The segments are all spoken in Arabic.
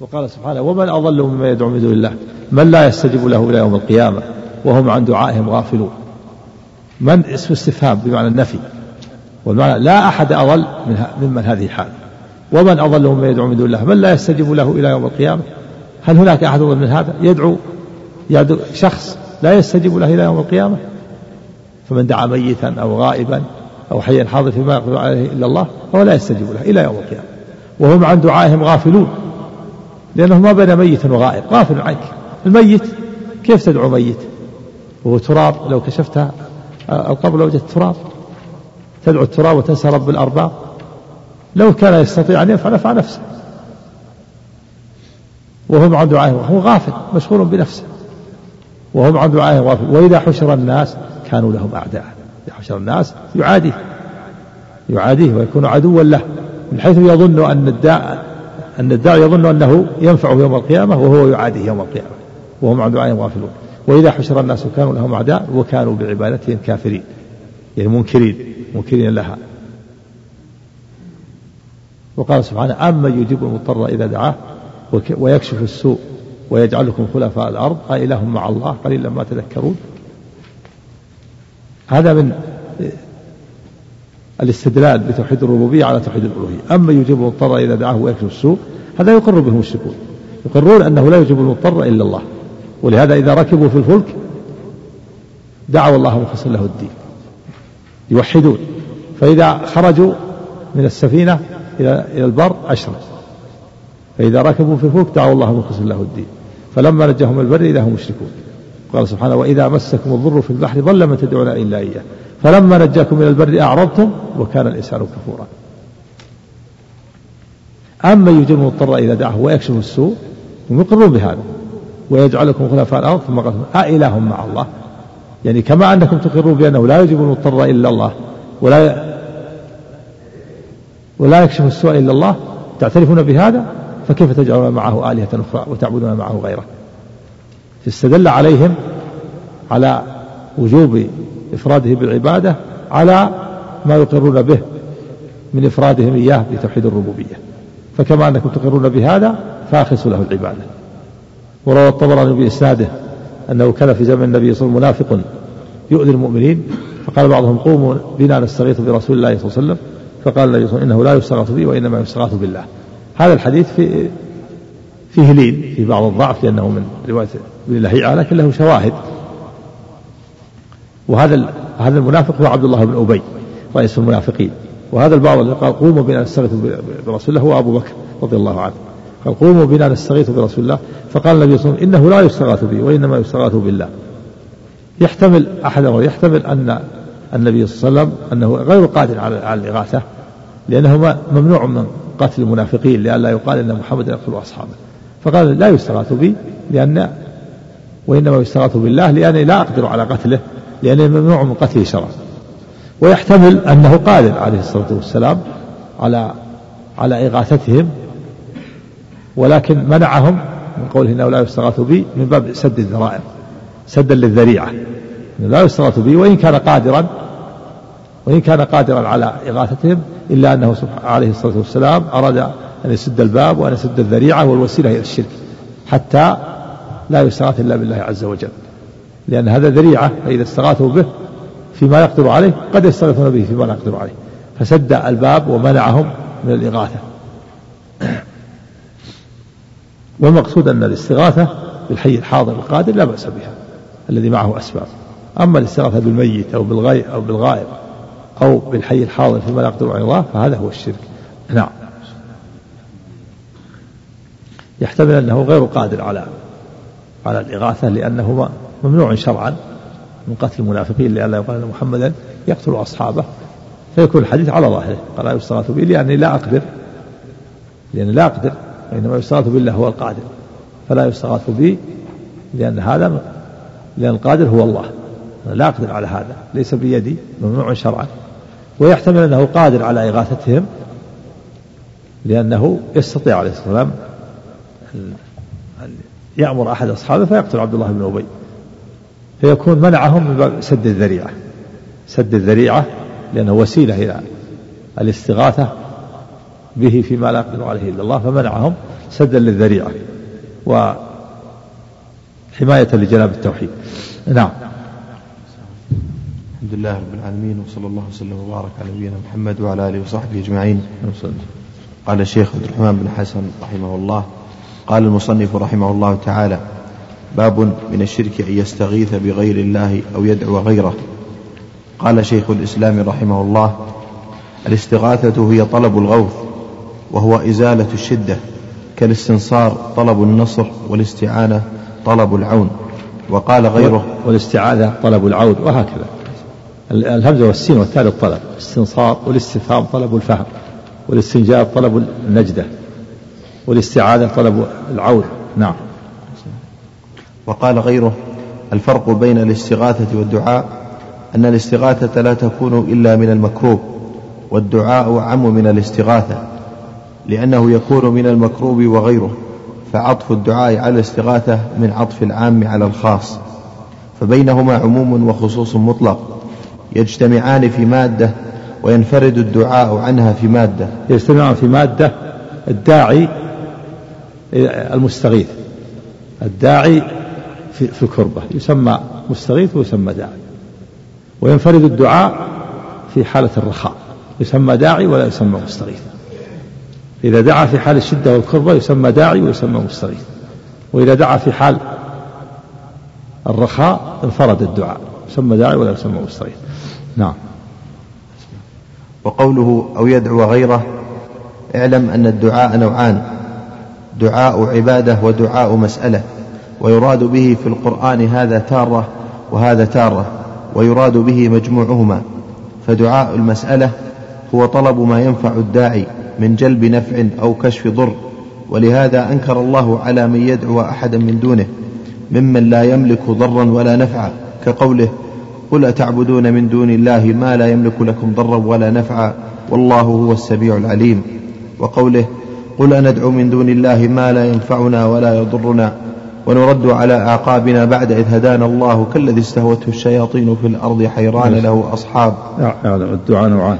وقال سبحانه ومن أضل مما يدعو من دون الله؟ من لا يستجيب له إلى يوم القيامة وهم عن دعائهم غافلون. من؟ اسم استفهام بمعنى النفي. والمعنى لا أحد أضل من ممن هذه حال ومن أضل مما يدعو من دون الله؟ من لا يستجيب له إلى يوم القيامة؟ هل هناك أحد أضل من هذا؟ يدعو يدعو شخص لا يستجيب له إلى يوم القيامة؟ فمن دعا ميتا أو غائبا أو حيا حاضر فيما يقدر عليه إلا الله فهو لا يستجيب له إلى يوم القيامة. وهم عن دعائهم غافلون. لأنه ما بين ميت وغائب غافل عنك. الميت كيف تدعو ميت؟ وهو تراب لو كشفت القبر لوجدت تراب. تدعو التراب وتنسى رب الأرباب. لو كان يستطيع أن يفعل فعل نفسه. وهم عن دعائهم هو غافل مشغول بنفسه. وهم عن دعائهم غافل. وإذا حشر الناس كانوا لهم أعداء. إذا حشر الناس يعاديه. يعاديه ويكون عدوا له من حيث يظن أن الداء أن الداعي يظن أنه ينفعه يوم القيامة وهو يعاديه يوم القيامة وهم عن دعائهم غافلون. وإذا حشر الناس كانوا لهم أعداء وكانوا بعبادتهم كافرين يعني منكرين منكرين لها. وقال سبحانه أما يجيب المضطر إذا دعاه ويكشف السوء ويجعلكم خلفاء الأرض أإله مع الله قليلا ما تذكرون. هذا من الاستدلال بتوحيد الربوبية على توحيد الألوهية. أما يجيب المضطر إذا دعاه ويكشف السوء هذا يقر به المشركون. يقرون أنه لا يجيب المضطر إلا الله. ولهذا إذا ركبوا في الفلك دعوا الله مخلصا له الدين. يوحدون. فإذا خرجوا من السفينة إلى إلى البر أشرك. فإذا ركبوا في الفلك دعوا الله مخلصا له الدين. فلما نجاهم البر إذا هم مشركون. قال سبحانه وإذا مسكم الضر في البحر ضل من تدعون إلا إياه. فلما نجاكم من البر أعرضتم وكان الإنسان كفورا. أما يجيب المضطر إذا دعاه ويكشف السوء هم يقرون بهذا. ويجعلكم خلفاء الأرض ثم قال أإله مع الله. يعني كما أنكم تقرون بأنه لا يجيب المضطر إلا الله ولا ولا يكشف السوء إلا الله تعترفون بهذا؟ فكيف تجعلون معه آلهة أخرى وتعبدون معه غيره؟ استدل عليهم على وجوب إفراده بالعبادة على ما يقرون به من إفرادهم إياه بتوحيد الربوبية. فكما أنكم تقرون بهذا فأخلصوا له العبادة. وروى الطبراني بإسناده أنه كان في زمن النبي صلى الله عليه وسلم منافق يؤذي المؤمنين فقال بعضهم قوموا بنا نستغيث برسول الله صلى الله عليه وسلم فقال النبي صلى الله عليه وسلم إنه لا يستغاث بي وإنما يستغاث بالله. هذا الحديث في فيه لين في بعض الضعف لأنه من رواية ابن لهيعة لكن له شواهد. وهذا هذا المنافق هو عبد الله بن أبي رئيس المنافقين. وهذا البعض الذي قال قوموا بنا نستغيث برسول الله هو أبو بكر رضي الله عنه. قال قوموا بنا نستغيث برسول الله. فقال النبي صلى الله عليه وسلم إنه لا يستغاث بي وإنما يستغاث بالله. يحتمل أحد يحتمل أن النبي صلى الله عليه وسلم أنه غير قادر على الإغاثة لأنه ممنوع من قتل المنافقين لئلا يقال أن محمد يقتل أصحابه. فقال لا يستغاث بي لأن وإنما يستغاث بالله لأني لا أقدر على قتله. لأنه ممنوع من قتله شرعا ويحتمل أنه قادر عليه الصلاة والسلام على على إغاثتهم ولكن منعهم من قوله إنه لا يستغاث بي من باب سد الذرائع سدا للذريعة. لا يستغاث بي وإن كان قادرا وإن كان قادرا على إغاثتهم إلا أنه عليه الصلاة والسلام أراد أن يسد الباب وأن يسد الذريعة والوسيلة إلى الشرك حتى لا يستغاث إلا بالله عز وجل. لأن هذا ذريعة فإذا استغاثوا به فيما يقدر عليه قد يستغيثون به فيما لا يقدر عليه. فسد الباب ومنعهم من الإغاثة. والمقصود أن الاستغاثة بالحي الحاضر القادر لا بأس بها الذي معه أسباب. أما الاستغاثة بالميت أو بالغيب أو بالغائب أو بالحي الحاضر فيما لا يقدر عليه الله فهذا هو الشرك. نعم. يحتمل أنه غير قادر على على الإغاثة لأنه ممنوع شرعا من قتل المنافقين لئلا يقال أن محمدا يقتل أصحابه. فيكون الحديث على ظاهره قال لا يستغاث به لأني لا أقدر. لأني لا أقدر وإنما يستغاث بالله هو القادر. فلا يستغاث بي لأن هذا لأن القادر هو الله. أنا لا أقدر على هذا ليس بيدي ممنوع شرعا. ويحتمل أنه قادر على إغاثتهم لأنه يستطيع عليه الصلاة والسلام يأمر أحد أصحابه فيقتل عبد الله بن أبي. فيكون منعهم من باب سد الذريعة. سد الذريعة لأنه وسيلة إلى الاستغاثة به فيما لا يقدر عليه إلا الله فمنعهم سدا للذريعة وحماية لجناب التوحيد. نعم. الحمد لله رب العالمين وصلى الله وسلم وبارك على نبينا محمد وعلى آله وصحبه أجمعين. قال الشيخ عبد الرحمن بن حسن رحمه الله قال المصنف رحمه الله تعالى باب من الشرك أن يستغيث بغير الله أو يدعو غيره. قال شيخ الإسلام رحمه الله الاستغاثة هي طلب الغوث وهو إزالة الشدة كالاستنصار طلب النصر والاستعانة طلب العون. وقال غيره والاستعاذة طلب العون وهكذا. الهمزة والسين والتاء للطلب الاستنصار والاستفهام طلب الفهم والاستنجاب طلب النجدة والاستعاذة طلب العون نعم. وقال غيره الفرق بين الاستغاثة والدعاء أن الاستغاثة لا تكون إلا من المكروب والدعاء أعم من الاستغاثة لأنه يكون من المكروب وغيره فعطف الدعاء على الاستغاثة من عطف العام على الخاص فبينهما عموم وخصوص مطلق يجتمعان في مادة وينفرد الدعاء عنها في مادة يجتمعان في مادة الداعي المستغيث الداعي في, في كربة يسمى مستغيث ويسمى داعي. وينفرد الدعاء في حالة الرخاء يسمى داعي ولا يسمى مستغيث. إذا دعا في حال الشدة والكربة يسمى داعي ويسمى مستغيث. وإذا دعا في حال الرخاء انفرد الدعاء يسمى داعي ولا يسمى مستغيث. نعم. وقوله أو يدعو غيره اعلم أن الدعاء نوعان دعاء عبادة ودعاء مسألة. ويراد به في القرآن هذا تارة وهذا تارة ويراد به مجموعهما. فدعاء المسألة هو طلب ما ينفع الداعي من جلب نفع أو كشف ضر ولهذا أنكر الله على من يدعو أحدا من دونه ممن لا يملك ضرا ولا نفعا كقوله قل أتعبدون من دون الله ما لا يملك لكم ضرا ولا نفعا والله هو السميع العليم. وقوله قل أندعو من دون الله ما لا ينفعنا ولا يضرنا ونرد على أعقابنا بعد إذ هدانا الله كالذي استهوته الشياطين في الأرض حيران له أصحاب. اعلم الدعاء نوعان.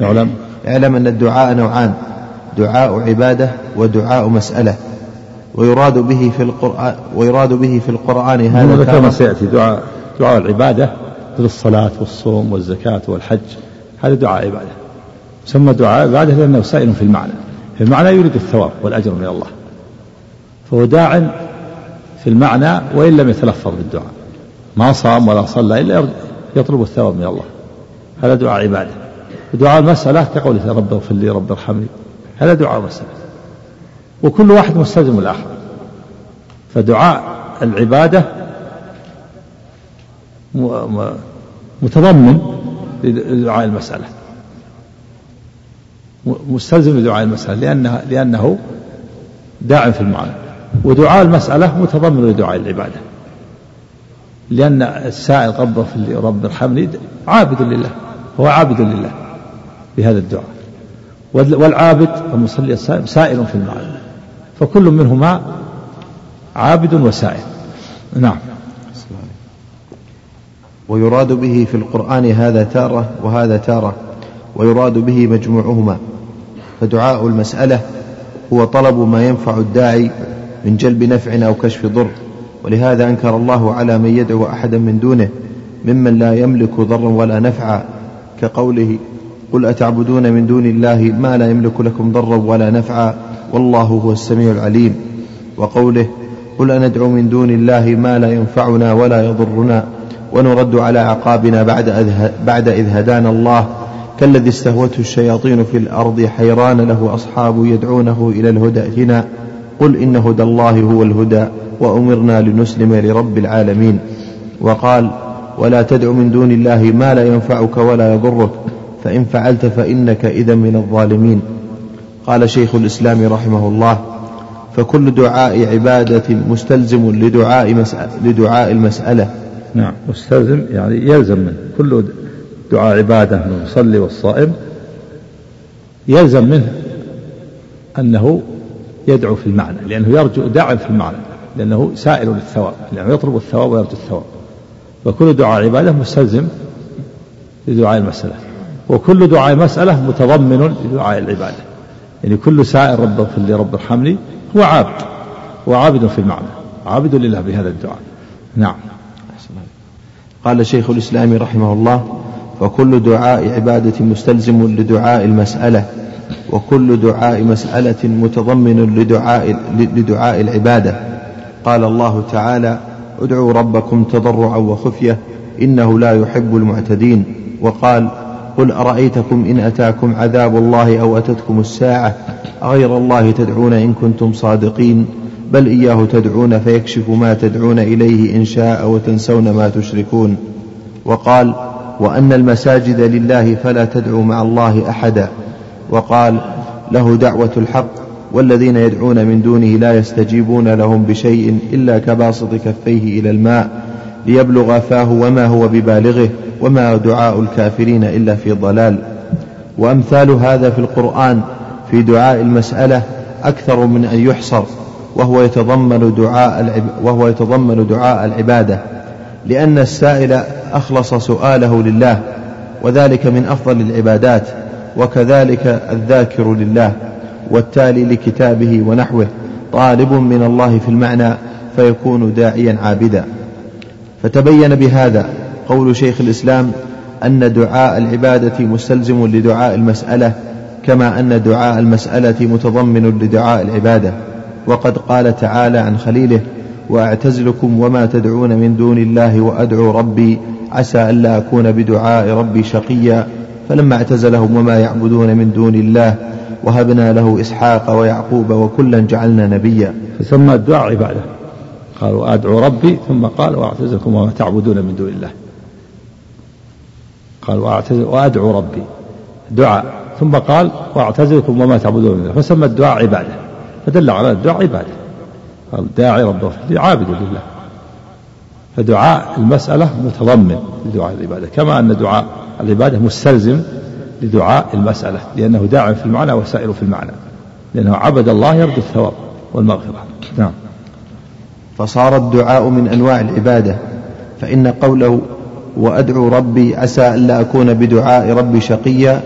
اعلم اعلم أن الدعاء نوعان. دعاء عبادة ودعاء مسألة. ويراد به في القرآن ويراد به في القرآن هذا ذكر ما سيأتي. دعاء دعاء العبادة مثل الصلاة والصوم والزكاة والحج. هذا دعاء عبادة. يسمى دعاء عبادة لأنه سائل في المعنى. المعنى يريد الثواب والأجر من الله. فهو داع في المعنى وإن لم يتلفظ بالدعاء. ما صام ولا صلى إلا يطلب الثواب من الله. هذا دعاء عبادة. ودعاء المسألة كقوله رب اغفر لي رب ارحمني. هذا دعاء مسألة وكل واحد مستلزم الآخر. فدعاء العبادة متضمن لدعاء المسألة. مستلزم لدعاء المسألة لأنها لأنه داع في المعنى ودعاء المسألة متضمن لدعاء العبادة. لأن السائل رب رب ارحمني عابد لله هو عابد لله بهذا الدعاء. والعابد المصلي السائل سائل في المعنى فكل منهما عابد وسائل. نعم. ويراد به في القرآن هذا تارة وهذا تارة ويراد به مجموعهما. فدعاء المسألة هو طلب ما ينفع الداعي من جلب نفع أو كشف ضر ولهذا أنكر الله على من يدعو أحدا من دونه ممن لا يملك ضرا ولا نفعا كقوله قل أتعبدون من دون الله ما لا يملك لكم ضرا ولا نفعا والله هو السميع العليم وقوله قل أندعو من دون الله ما لا ينفعنا ولا يضرنا ونرد على أعقابنا بعد, بعد إذ هدانا الله كالذي استهوته الشياطين في الأرض حيران له أصحاب يدعونه إلى الهدى. ائتنا قل إن هدى الله هو الهدى وأمرنا لنسلم لرب العالمين. وقال ولا تدع من دون الله ما لا ينفعك ولا يضرك فإن فعلت فإنك إذا من الظالمين. قال شيخ الإسلام رحمه الله فكل دعاء عبادة مستلزم لدعاء مسألة لدعاء المسألة. نعم مستلزم يعني يلزم منه. كل دعاء عبادة من المصلي والصائم يلزم منه أنه يدعو في المعنى لأنه يرجو داع في المعنى لأنه سائل للثواب لأنه يطلب الثواب ويرجو الثواب. وكل دعاء عبادة مستلزم لدعاء المسألة وكل دعاء مسألة متضمن لدعاء العبادة. يعني كل سائر رب اغفر لي رب ارحمني هو عابد هو عابد في المعنى عابد لله بهذا الدعاء. نعم. قال شيخ الإسلام رحمه الله فكل دعاء عبادة مستلزم لدعاء المسألة وكل دعاء مسألة متضمن لدعاء, لدعاء العبادة. قال الله تعالى ادعوا ربكم تضرعا وخفية إنه لا يحب المعتدين. وقال قل أرأيتكم إن أتاكم عذاب الله أو أتتكم الساعة؟ أغير الله تدعون إن كنتم صادقين بل إياه تدعون فيكشف ما تدعون إليه إن شاء وتنسون ما تشركون. وقال وأن المساجد لله فلا تدعوا مع الله أحدا. وقال له دعوة الحق والذين يدعون من دونه لا يستجيبون لهم بشيء إلا كباسط كفيه إلى الماء ليبلغ فاه وما هو ببالغه وما دعاء الكافرين إلا في ضلال. وأمثال هذا في القرآن في دعاء المسألة أكثر من أن يحصر وهو يتضمن دعاء وهو يتضمن دعاء العبادة. لأن السائل أخلص سؤاله لله وذلك من أفضل العبادات وكذلك الذاكر لله والتالي لكتابه ونحوه. طالب من الله في المعنى فيكون داعيا عابدا. فتبين بهذا قول شيخ الإسلام أن دعاء العبادة مستلزم لدعاء المسألة كما أن دعاء المسألة متضمن لدعاء العبادة. وقد قال تعالى عن خليله وأعتزلكم وما تدعون من دون الله وأدعو ربي. عسى ألا أكون بدعاء ربي شقيا. فلما اعتزلهم وما يعبدون من دون الله وهبنا له إسحاق ويعقوب وكلا جعلنا نبيا. فسمى الدعاء عبادة. قال وأدعو ربي ثم قال وأعتزلكم وما تعبدون من دون الله. قال وأعتزل وأدعو ربي. دعاء. ثم قال وأعتزلكم وما تعبدون من الله. فسمى الدعاء عبادة. فدل على الدعاء عبادة. قال داعي ربه عابد لله فدعاء المسألة متضمن لدعاء العبادة. كما أن دعاء العبادة مستلزم لدعاء المسألة لأنه داع في المعنى وسائر في المعنى. لأنه عبد الله يرجو الثواب والمغفرة. نعم. فصار الدعاء من أنواع العبادة. فإن قوله وأدعو ربي عسى ألا أكون بدعاء ربي شقيا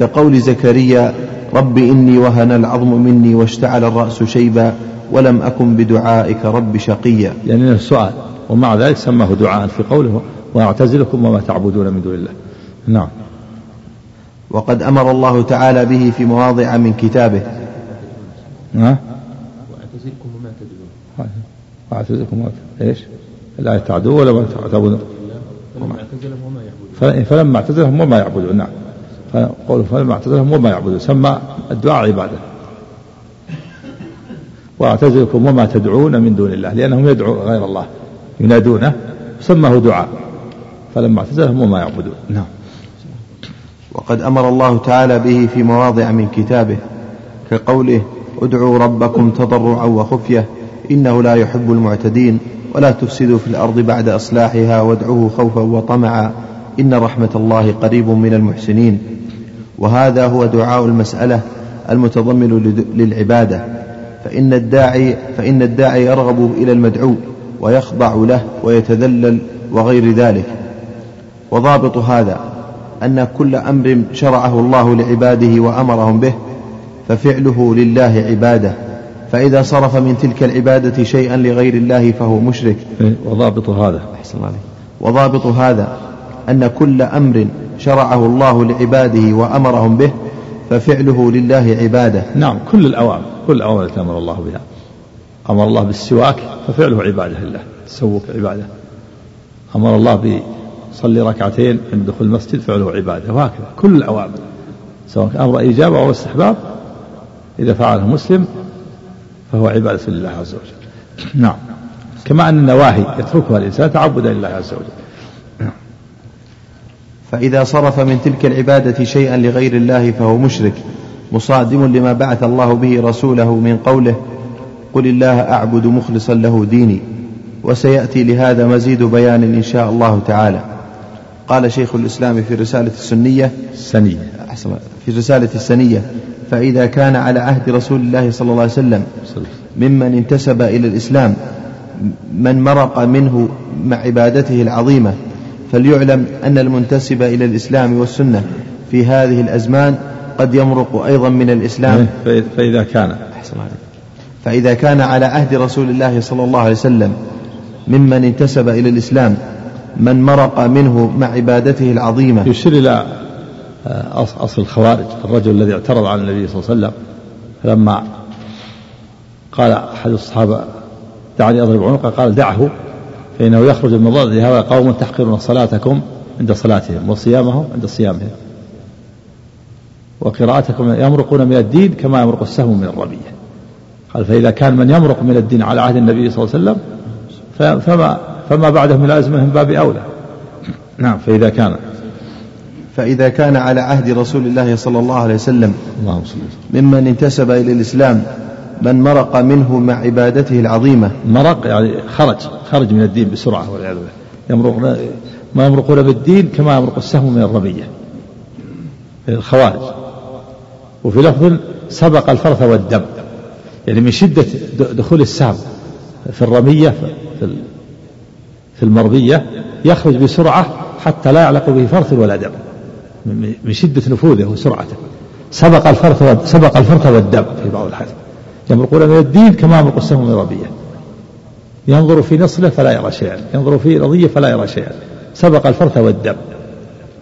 كقول زكريا رب إني وهن العظم مني واشتعل الرأس شيبا ولم أكن بدعائك رب شقيا. يعني السؤال ومع ذلك سماه دعاء في قوله وأعتزلكم وما تعبدون من دون الله. نعم. وقد أمر الله تعالى به في مواضع من كتابه. ها؟ وأعتزلكم وما تدعون. وأعتزلكم وما إيش؟ لا تعدوا ولا تعبدون. فلما اعتزلهم وما يعبدون. فلما اعتزلهم وما يعبدون. نعم. قوله فلما اعتزلهم وما يعبدون. سمى الدعاء عبادة. واعتزلكم وما تدعون من دون الله لأنهم يدعوا غير الله ينادونه سماه دعاء فلما اعتزلهم وما يعبدون. نعم. وقد أمر الله تعالى به في مواضع من كتابه كقوله ادعوا ربكم تضرعا وخفية إنه لا يحب المعتدين ولا تفسدوا في الأرض بعد إصلاحها وادعوه خوفا وطمعا إن رحمة الله قريب من المحسنين. وهذا هو دعاء المسألة المتضمن للعبادة. فإن الداعي فإن الداعي يرغب إلى المدعو ويخضع له ويتذلل وغير ذلك. وضابط هذا أن كل أمر شرعه الله لعباده وأمرهم به ففعله لله عبادة. فإذا صرف من تلك العبادة شيئا لغير الله فهو مشرك. وضابط هذا. أحسن الله وضابط هذا أن كل أمر شرعه الله لعباده وأمرهم به ففعله لله عبادة. نعم كل الأوامر كل الأوامر التي أمر الله بها. أمر الله بالسواك ففعله عبادة لله تسوك عبادة. أمر الله بصلي ركعتين عند دخول المسجد فعله عبادة. وهكذا كل الأوامر. سواء كان أمر إجابة أو استحباب إذا فعله مسلم فهو عبادة لله عز وجل. نعم. كما أن النواهي يتركها الإنسان تعبدا لله عز وجل. فإذا صرف من تلك العبادة شيئا لغير الله فهو مشرك مصادم لما بعث الله به رسوله من قوله قل الله أعبد مخلصا له ديني وسيأتي لهذا مزيد بيان إن شاء الله تعالى. قال شيخ الإسلام في رسالة السنية السنية في رسالة السنية فإذا كان على عهد رسول الله صلى الله عليه وسلم ممن انتسب إلى الإسلام من مرق منه مع عبادته العظيمة فليعلم أن المنتسب إلى الإسلام والسنة في هذه الأزمان قد يمرق أيضا من الإسلام. إيه، فإذا كان. أحسن فإذا كان على عهد رسول الله صلى الله عليه وسلم ممن انتسب إلى الإسلام من مرق منه مع عبادته العظيمة. يشير إلى آه، أصل الخوارج الرجل الذي اعترض على النبي صلى الله عليه وسلم لما قال أحد الصحابة دعني أضرب عنقه قال دعه فإنه يخرج من ضد هذا قوم تحقرون صلاتكم عند صلاتهم وصيامهم عند صيامهم. وقراءتكم يمرقون من الدين كما يمرق السهم من الرمية قال فإذا كان من يمرق من الدين على عهد النبي صلى الله عليه وسلم فما فما بعده من الأزمة من باب أولى. نعم فإذا كان. فإذا كان على عهد رسول الله صلى الله عليه وسلم اللهم ممن انتسب إلى الإسلام من مرق منه مع عبادته العظيمة. مرق يعني خرج خرج من الدين بسرعة والعياذ بالله. يمرق ما يمرقون بالدين كما يمرق السهم من الرمية الخوارج. وفي لفظ سبق الفرث والدم. يعني من شدة دخول السهم في الرمية في المرمية يخرج بسرعة حتى لا يعلق به فرث ولا دم. من شدة نفوذه وسرعته. سبق الفرث سبق الفرث والدم في بعض الحديث. يمرقون من الدين كما يمرق السهم من الرمية ينظر في نصله فلا يرى شيئا. ينظر في رضية فلا يرى شيئا. سبق الفرث والدم.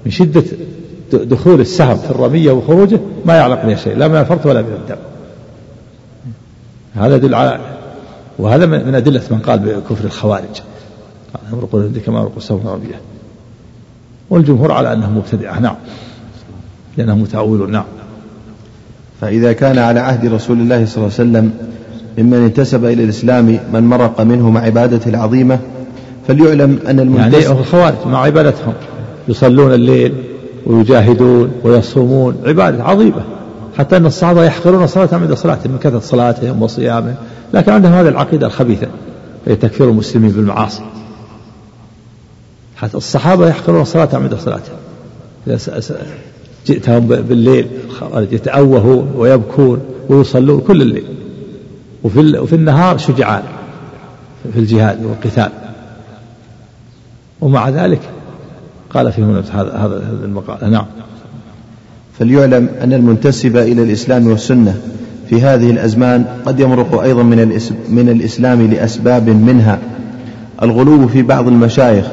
من شدة دخول السهم في الرمية وخروجه ما يعلق به شيء لا من الفرث ولا من الدم. هذا يدل على وهذا من أدلة من قال بكفر الخوارج. يمرقون كما يمرق السهم في الرمية والجمهور على أنه مبتدعة نعم. لأنهم متأولون نعم. فإذا كان على عهد رسول الله صلى الله عليه وسلم ممن انتسب إلى الإسلام من مرق منه مع عبادته العظيمة فليعلم أن المنتسب يعني الخوارج مع عبادتهم يصلون الليل ويجاهدون ويصومون عبادة عظيمة. حتى أن الصحابة يحقرون صلاتهم عند صلاتهم من كثرة صلاتهم وصيامهم. لكن عندهم هذه العقيدة الخبيثة وهي تكفير المسلمين بالمعاصي. حتى الصحابة يحقرون صلاتهم عند صلاتهم. جئتهم بالليل يتأوهون ويبكون ويصلون كل الليل. وفي, وفي النهار شجعان في الجهاد والقتال. ومع ذلك قال فيهم هذا هذا المقال. نعم. فليعلم أن المنتسب إلى الإسلام والسنة في هذه الأزمان قد يمرق أيضا من, من الإسلام لأسباب منها. الغلو في بعض المشايخ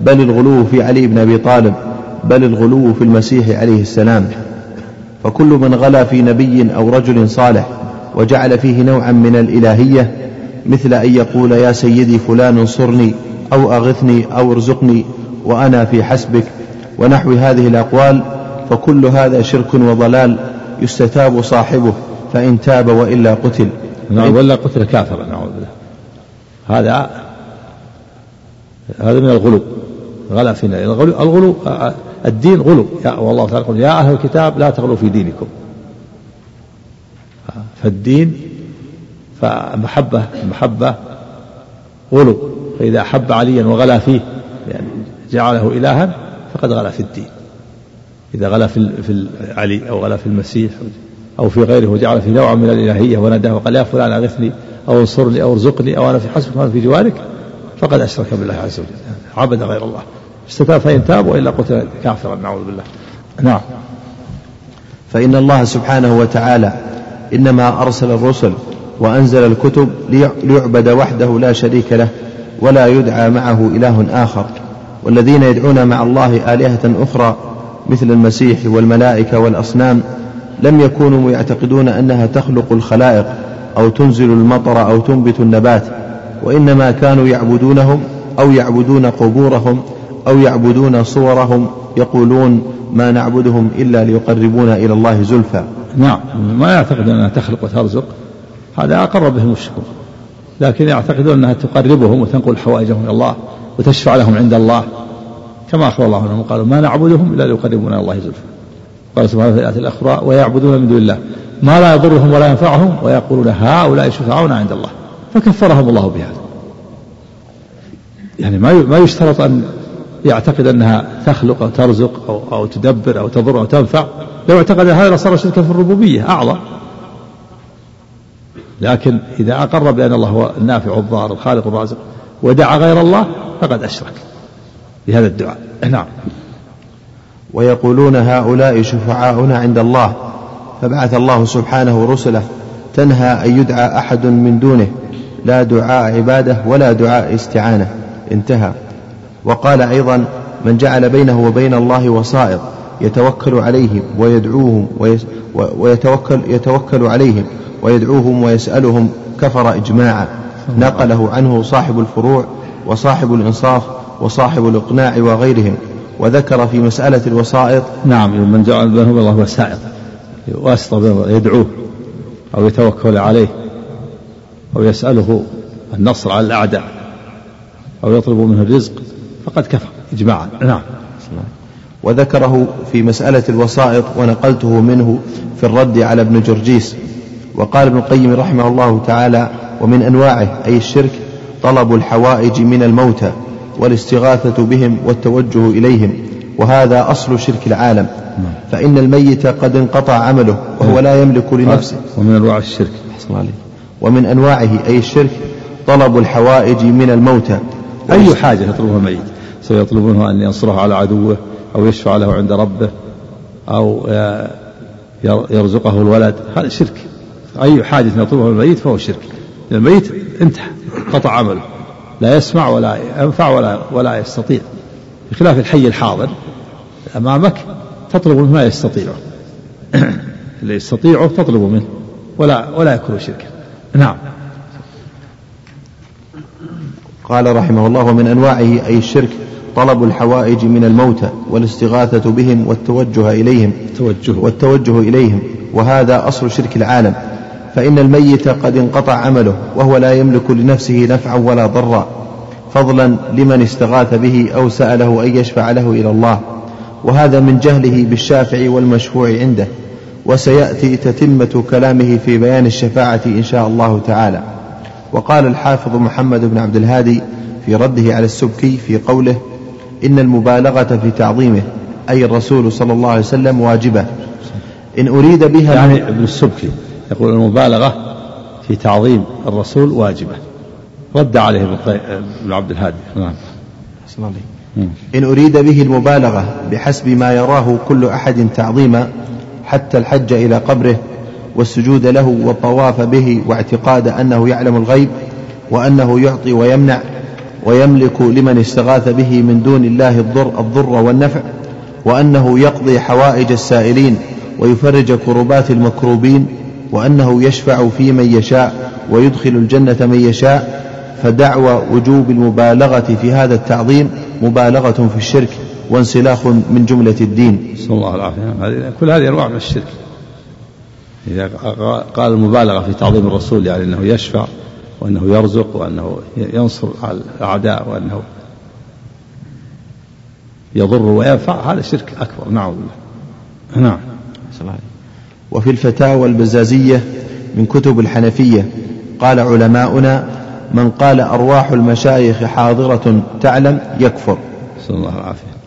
بل الغلو في علي بن أبي طالب. بل الغلو في المسيح عليه السلام. فكل من غلا في نبي أو رجل صالح وجعل فيه نوعا من الإلهية مثل أن يقول يا سيدي فلان انصرني أو أغثني أو ارزقني وأنا في حسبك ونحو هذه الأقوال فكل هذا شرك وضلال يستتاب صاحبه فإن تاب وإلا قتل. نعم وإلا قتل كافرا نعوذ بالله. هذا هذا من الغلو. غلا في الغلو, الغلو الدين غلو. يا والله تعالى يقول يا أهل الكتاب لا تغلوا في دينكم. فالدين فمحبة المحبة غلو. فإذا أحب عليا وغلا فيه يعني جعله إلها فقد غلا في الدين. إذا غلا في في علي أو غلا في المسيح أو في غيره وجعل في نوع من الإلهية وناداه وقال يا فلان أغثني أو انصرني أو ارزقني أو أنا في حسبك وأنا في جوارك فقد أشرك بالله عز وجل. عبد غير الله. استتاب فإن تاب وإلا قتل كافرا نعوذ بالله. نعم. فإن الله سبحانه وتعالى إنما أرسل الرسل وأنزل الكتب ليعبد وحده لا شريك له ولا يدعى معه إله آخر. والذين يدعون مع الله آلهة أخرى مثل المسيح والملائكة والأصنام لم يكونوا يعتقدون أنها تخلق الخلائق أو تنزل المطر أو تنبت النبات وإنما كانوا يعبدونهم أو يعبدون قبورهم أو يعبدون صورهم يقولون ما نعبدهم إلا ليقربونا إلى الله زلفى. نعم ما يعتقد أنها تخلق وترزق. هذا أقر به المشركون. لكن يعتقدون أنها تقربهم وتنقل حوائجهم إلى الله وتشفع لهم عند الله. كما أخبر الله عنهم قالوا ما نعبدهم إلا ليقربونا إلى الله زلفى. قال سبحانه في الآية الأخرى ويعبدون من دون الله. ما لا يضرهم ولا ينفعهم ويقولون هؤلاء شفعاؤنا عند الله. فكفرهم الله بهذا. يعني ما ما يشترط أن يعتقد أنها تخلق أو ترزق أو, أو تدبر أو تضر أو تنفع. لو اعتقد هذا لصار شركا في الربوبية أعظم. لكن إذا أقر بأن الله هو النافع الضار الخالق الرازق ودعا غير الله فقد أشرك بهذا الدعاء. نعم. ويقولون هؤلاء شفعاؤنا عند الله فبعث الله سبحانه رسله تنهى أن يدعى أحد من دونه لا دعاء عبادة ولا دعاء استعانة. انتهى. وقال أيضا من جعل بينه وبين الله وسائط يتوكل عليهم ويدعوهم ويتوكل يتوكل عليهم ويدعوهم ويسألهم كفر إجماعا نقله عنه صاحب الفروع وصاحب الإنصاف وصاحب الإقناع وغيرهم وذكر في مسألة الوسائط نعم من جعل بينه وبين الله وسائط واسطة يدعوه أو يتوكل عليه أو يسأله النصر على الأعداء أو يطلب منه الرزق فقد كفر. إجماعا. نعم. وذكره في مسألة الوسائط ونقلته منه في الرد على ابن جرجيس. وقال ابن القيم رحمه الله تعالى ومن أنواعه أي الشرك طلب الحوائج من الموتى والاستغاثة بهم والتوجه إليهم وهذا أصل شرك العالم. فإن الميت قد انقطع عمله وهو لا يملك لنفسه. ومن أنواع الشرك. ومن أنواعه أي الشرك طلب الحوائج من الموتى أي حاجة يطلبها الميت سيطلبونه أن ينصره على عدوه أو يشفع له عند ربه أو يرزقه الولد. هذا شرك. أي حاجة يطلبها الميت فهو شرك. الميت انتهى قطع عمله. لا يسمع ولا ينفع ولا ولا يستطيع. بخلاف الحي الحاضر أمامك تطلب منه ما يستطيعه. اللي يستطيعه تطلب منه ولا ولا يكون شركا. نعم. قال رحمه الله ومن أنواعه أي الشرك طلب الحوائج من الموتى والاستغاثة بهم والتوجه إليهم. توجه والتوجه إليهم. وهذا أصل شرك العالم. فإن الميت قد انقطع عمله وهو لا يملك لنفسه نفعا ولا ضرا. فضلا لمن استغاث به أو سأله أن يشفع له إلى الله. وهذا من جهله بالشافع والمشفوع عنده. وسيأتي تتمة كلامه في بيان الشفاعة إن شاء الله تعالى. وقال الحافظ محمد بن عبد الهادي في رده على السبكي في قوله إن المبالغة في تعظيمه أي الرسول صلى الله عليه وسلم واجبة. إن أريد بها يعني ابن السبكي يقول المبالغة في تعظيم الرسول واجبة. رد عليه ابن عبد الهادي. نعم. إن أريد به المبالغة بحسب ما يراه كل أحد تعظيما حتى الحج إلى قبره والسجود له والطواف به واعتقاد أنه يعلم الغيب وأنه يعطي ويمنع ويملك لمن استغاث به من دون الله الضر الضر والنفع وأنه يقضي حوائج السائلين ويفرج كربات المكروبين وأنه يشفع في من يشاء ويدخل الجنة من يشاء فدعوى وجوب المبالغة في هذا التعظيم مبالغة في الشرك وانسلاخ من جملة الدين. صلى الله العافية كل هذه أنواع من الشرك. إذا قال المبالغة في تعظيم الرسول يعني أنه يشفع وأنه يرزق وأنه ينصر على الأعداء وأنه يضر وينفع هذا شرك أكبر نعم. نعم وفي الفتاوى البزازية من كتب الحنفية قال علماؤنا من قال أرواح المشايخ حاضرة تعلم يكفر. صلى الله العافية.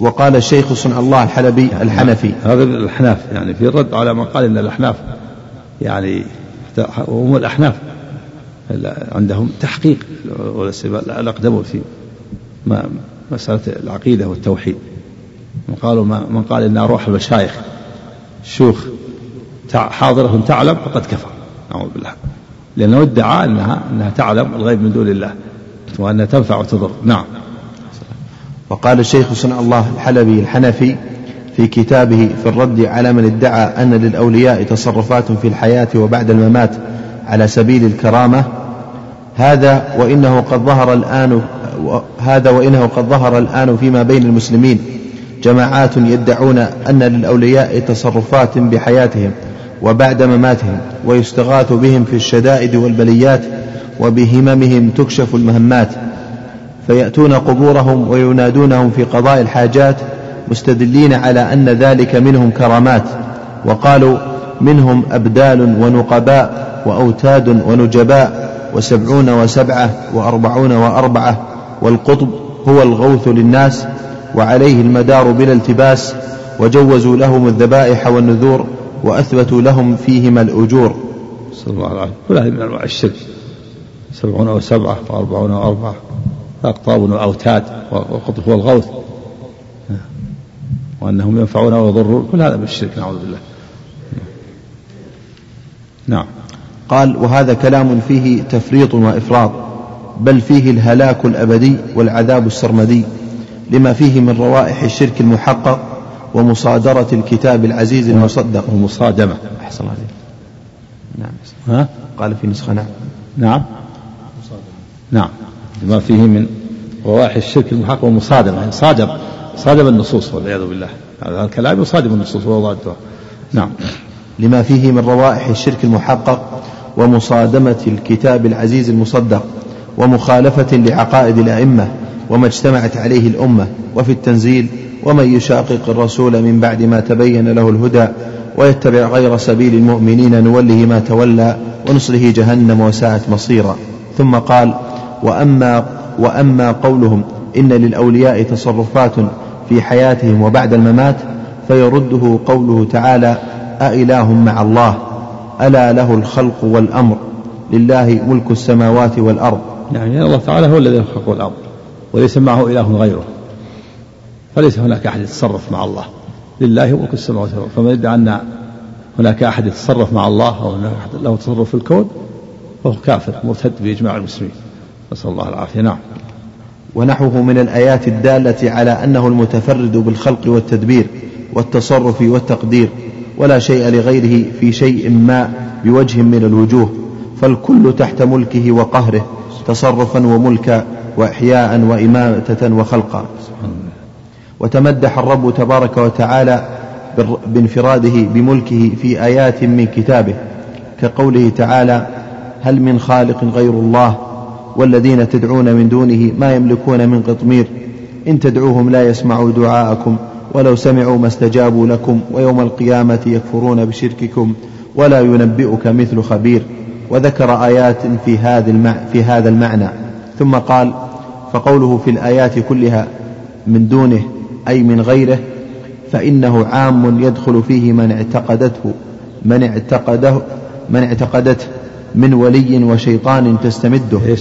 وقال الشيخ صنع الله الحلبي الحنفي. هذا الأحناف يعني في الرد على من قال إن الأحناف يعني هم الأحناف عندهم تحقيق الأقدمون في مسألة العقيدة والتوحيد. من قالوا من قال إن أرواح المشايخ. شيوخ حاضرة تعلم فقد كفر. نعوذ بالله. لأنه ادعى أنها أنها تعلم الغيب من دون الله وأنها تنفع وتضر. نعم. وقال الشيخ صنع الله الحلبي الحنفي في كتابه في الرد على من ادعى أن للأولياء تصرفات في الحياة وبعد الممات على سبيل الكرامة هذا وإنه قد ظهر الآن هذا وإنه قد ظهر الآن فيما بين المسلمين جماعات يدعون أن للأولياء تصرفات بحياتهم وبعد مماتهم ويستغاث بهم في الشدائد والبليات وبهممهم تكشف المهمات. فيأتون قبورهم وينادونهم في قضاء الحاجات مستدلين على أن ذلك منهم كرامات وقالوا منهم أبدال ونقباء وأوتاد ونجباء وسبعون وسبعة وأربعون وأربعة والقطب هو الغوث للناس وعليه المدار بلا التباس وجوزوا لهم الذبائح والنذور وأثبتوا لهم فيهما الأجور. صلى الله عليه وسلم. من أنواع الشرك. سبعون وسبعة وأربعون وأربعة. أقطاب وأوتاد والقطب هو الغوث. وأنهم ينفعون ويضرون. كل هذا من الشرك نعوذ بالله. نعم. قال وهذا كلام فيه تفريط وإفراط بل فيه الهلاك الأبدي والعذاب السرمدي لما فيه من روائح الشرك المحقق ومصادرة الكتاب العزيز المصدق. ومصادمة. أحسن الله نعم. ها؟ قال في نسخة نعم. نعم. نعم. لما فيه من روائح الشرك المحقق ومصادمة يعني صادم صادم النصوص والعياذ بالله. هذا الكلام يصادم النصوص وهو ضدها نعم. لما فيه من روائح الشرك المحقق ومصادمة الكتاب العزيز المصدق ومخالفة لعقائد الأئمة وما اجتمعت عليه الأمة وفي التنزيل ومن يشاقق الرسول من بعد ما تبين له الهدى ويتبع غير سبيل المؤمنين نوله ما تولى ونصله جهنم وساءت مصيرا. ثم قال وأما وأما قولهم إن للأولياء تصرفات في حياتهم وبعد الممات فيرده قوله تعالى أإله مع الله ألا له الخلق والأمر لله ملك السماوات والأرض. يعني الله تعالى هو الذي خلق الأرض وليس معه إله غيره فليس هناك أحد يتصرف مع الله. لله ملك السماوات والأرض فمن يدعي أن هناك أحد يتصرف مع الله أو له تصرف في الكون فهو كافر مرتد بإجماع المسلمين. نسأل الله العافية. نعم. ونحوه من الآيات الدالة على أنه المتفرد بالخلق والتدبير والتصرف والتقدير ولا شيء لغيره في شيء ما بوجه من الوجوه فالكل تحت ملكه وقهره تصرفا وملكا وإحياء وإماتة وخلقا. وتمدح الرب تبارك وتعالى بانفراده بملكه في آيات من كتابه كقوله تعالى هل من خالق غير الله والذين تدعون من دونه ما يملكون من قطمير. إن تدعوهم لا يسمعوا دعاءكم ولو سمعوا ما استجابوا لكم ويوم القيامة يكفرون بشرككم ولا ينبئك مثل خبير. وذكر آيات في هذا في هذا المعنى. ثم قال فقوله في الآيات كلها من دونه أي من غيره فإنه عام يدخل فيه من اعتقدته من اعتقده من اعتقدته من ولي وشيطان تستمده؟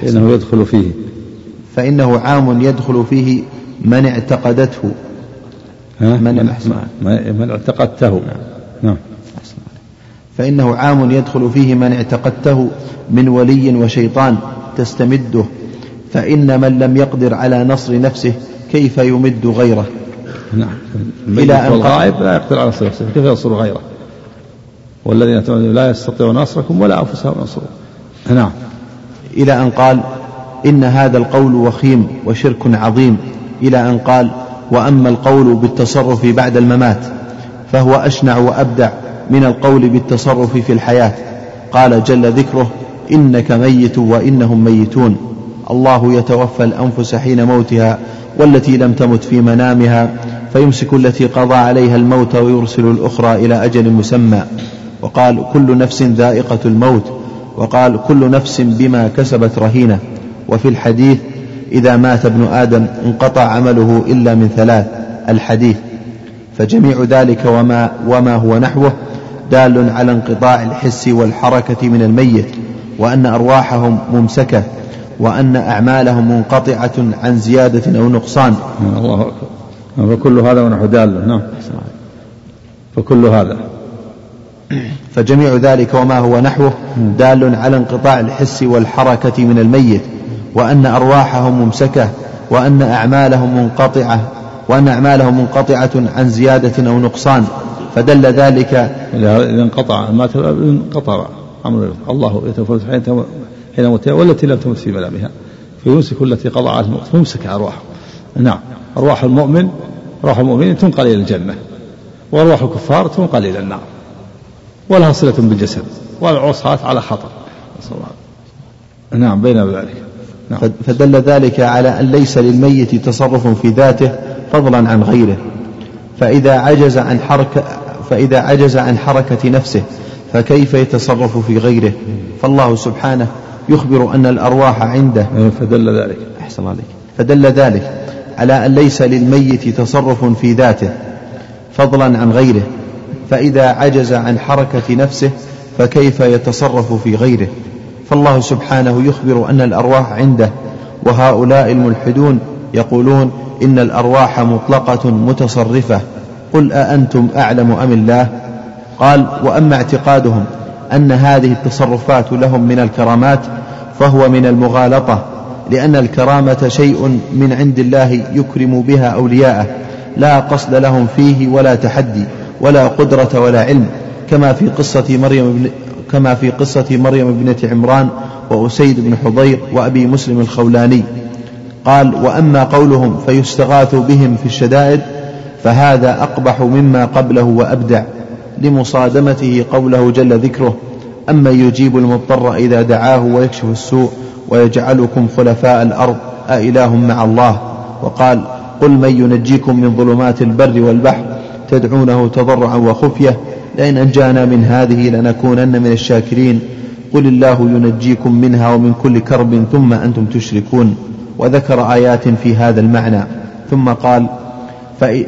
فإنه يدخل فيه. فإنه عام يدخل فيه من اعتقدته. من, من, من اعتقدته. نعم, نعم. فإنه عام يدخل فيه من اعتقدته من ولي وشيطان تستمده. فإن من لم يقدر على نصر نفسه كيف يمد غيره؟ نعم. إلى أن الغائب لا يقدر على نصر نفسه. كيف ينصر غيره؟ والذين لا يستطيعون نصركم ولا أنفسهم ينصرون. نعم. إلى أن قال إن هذا القول وخيم وشرك عظيم إلى أن قال وأما القول بالتصرف بعد الممات فهو أشنع وأبدع من القول بالتصرف في الحياة. قال جل ذكره إنك ميت وإنهم ميتون. الله يتوفى الأنفس حين موتها والتي لم تمت في منامها فيمسك التي قضى عليها الموت ويرسل الأخرى إلى أجل مسمى. وقال كل نفس ذائقة الموت وقال كل نفس بما كسبت رهينة. وفي الحديث إذا مات ابن آدم انقطع عمله إلا من ثلاث الحديث. فجميع ذلك وما, وما هو نحوه دال على انقطاع الحس والحركة من الميت وأن أرواحهم ممسكة وأن أعمالهم منقطعة عن زيادة أو نقصان. الله أكبر. فكل هذا ونحو دال. نعم. فكل هذا. فجميع ذلك وما هو نحوه دال على انقطاع الحس والحركة من الميت وأن أرواحهم ممسكة وأن أعمالهم منقطعة وأن أعمالهم منقطعة عن زيادة أو نقصان. فدل ذلك إذا انقطع ما انقطع أمر الله يتوفى حين موتها والتي لم تمت في منامها فيمسك التي قضى على الموت فيمسك أرواحه. نعم. أرواح المؤمن أرواح المؤمنين تنقل إلى الجنة وأرواح الكفار تنقل إلى النار. ولها صلة بالجسد. والعصاة على خطر. نعم بين ذلك. نعم. فدل ذلك على أن ليس للميت تصرف في ذاته فضلا عن غيره. فإذا عجز عن حركة فإذا عجز عن حركة نفسه فكيف يتصرف في غيره؟ فالله سبحانه يخبر أن الأرواح عنده. فدل ذلك. أحسن عليك. فدل ذلك على أن ليس للميت تصرف في ذاته فضلا عن غيره. فإذا عجز عن حركة نفسه فكيف يتصرف في غيره؟ فالله سبحانه يخبر أن الأرواح عنده وهؤلاء الملحدون يقولون إن الأرواح مطلقة متصرفة. قل أأنتم أعلم أم الله؟ قال وأما اعتقادهم أن هذه التصرفات لهم من الكرامات فهو من المغالطة لأن الكرامة شيء من عند الله يكرم بها أولياءه لا قصد لهم فيه ولا تحدي. ولا قدرة ولا علم كما في قصة مريم كما في قصة مريم ابنة عمران وأسيد بن حضير وأبي مسلم الخولاني. قال وأما قولهم فيستغاث بهم في الشدائد فهذا أقبح مما قبله وأبدع لمصادمته قوله جل ذكره أما يجيب المضطر إذا دعاه ويكشف السوء ويجعلكم خلفاء الأرض أإله مع الله؟ وقال قل من ينجيكم من ظلمات البر والبحر تدعونه تضرعا وخفية لئن أنجانا من هذه لنكونن من الشاكرين. قل الله ينجيكم منها ومن كل كرب ثم أنتم تشركون. وذكر آيات في هذا المعنى. ثم قال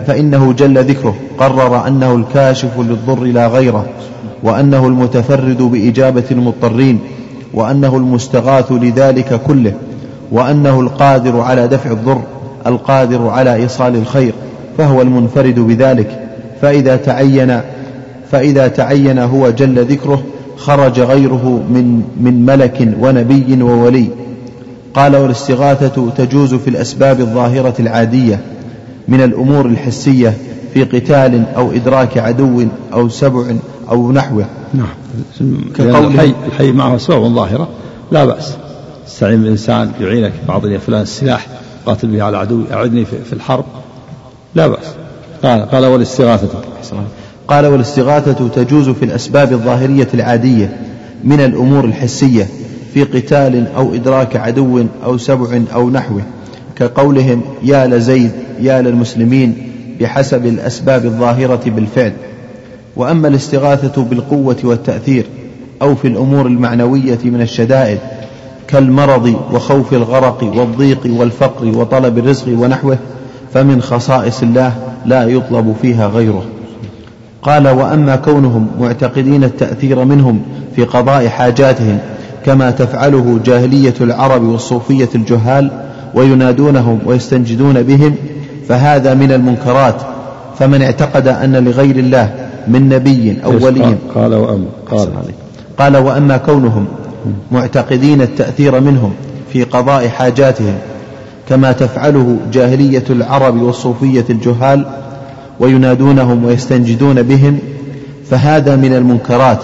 فإنه جل ذكره. قرر أنه الكاشف للضر لا غيره وأنه المتفرد بإجابة المضطرين وأنه المستغاث لذلك كله وأنه القادر على دفع الضر القادر على إيصال الخير فهو المنفرد بذلك. فإذا تعين فإذا تعين هو جل ذكره خرج غيره من من ملك ونبي وولي. قال والاستغاثة تجوز في الأسباب الظاهرة العادية من الأمور الحسية في قتال أو إدراك عدو أو سبع أو نحوه. نعم. كقول الحي, الحي معه أسباب ظاهرة لا بأس. استعين بالإنسان يعينك بعض يا فلان السلاح قاتل به على عدو أعدني في الحرب لا بأس. قال قال والاستغاثة. قال والاستغاثة تجوز في الأسباب الظاهرية العادية من الأمور الحسية في قتال أو إدراك عدو أو سبع أو نحوه كقولهم يا لزيد يا للمسلمين بحسب الأسباب الظاهرة بالفعل. وأما الاستغاثة بالقوة والتأثير أو في الأمور المعنوية من الشدائد كالمرض وخوف الغرق والضيق والفقر وطلب الرزق ونحوه فمن خصائص الله لا يطلب فيها غيره. قال وأما كونهم معتقدين التأثير منهم في قضاء حاجاتهم كما تفعله جاهلية العرب والصوفية الجهال وينادونهم ويستنجدون بهم فهذا من المنكرات. فمن اعتقد أن لغير الله من نبي أو ولي. قال واما قال. قال وأما كونهم معتقدين التأثير منهم في قضاء حاجاتهم كما تفعله جاهلية العرب والصوفية الجهال وينادونهم ويستنجدون بهم فهذا من المنكرات.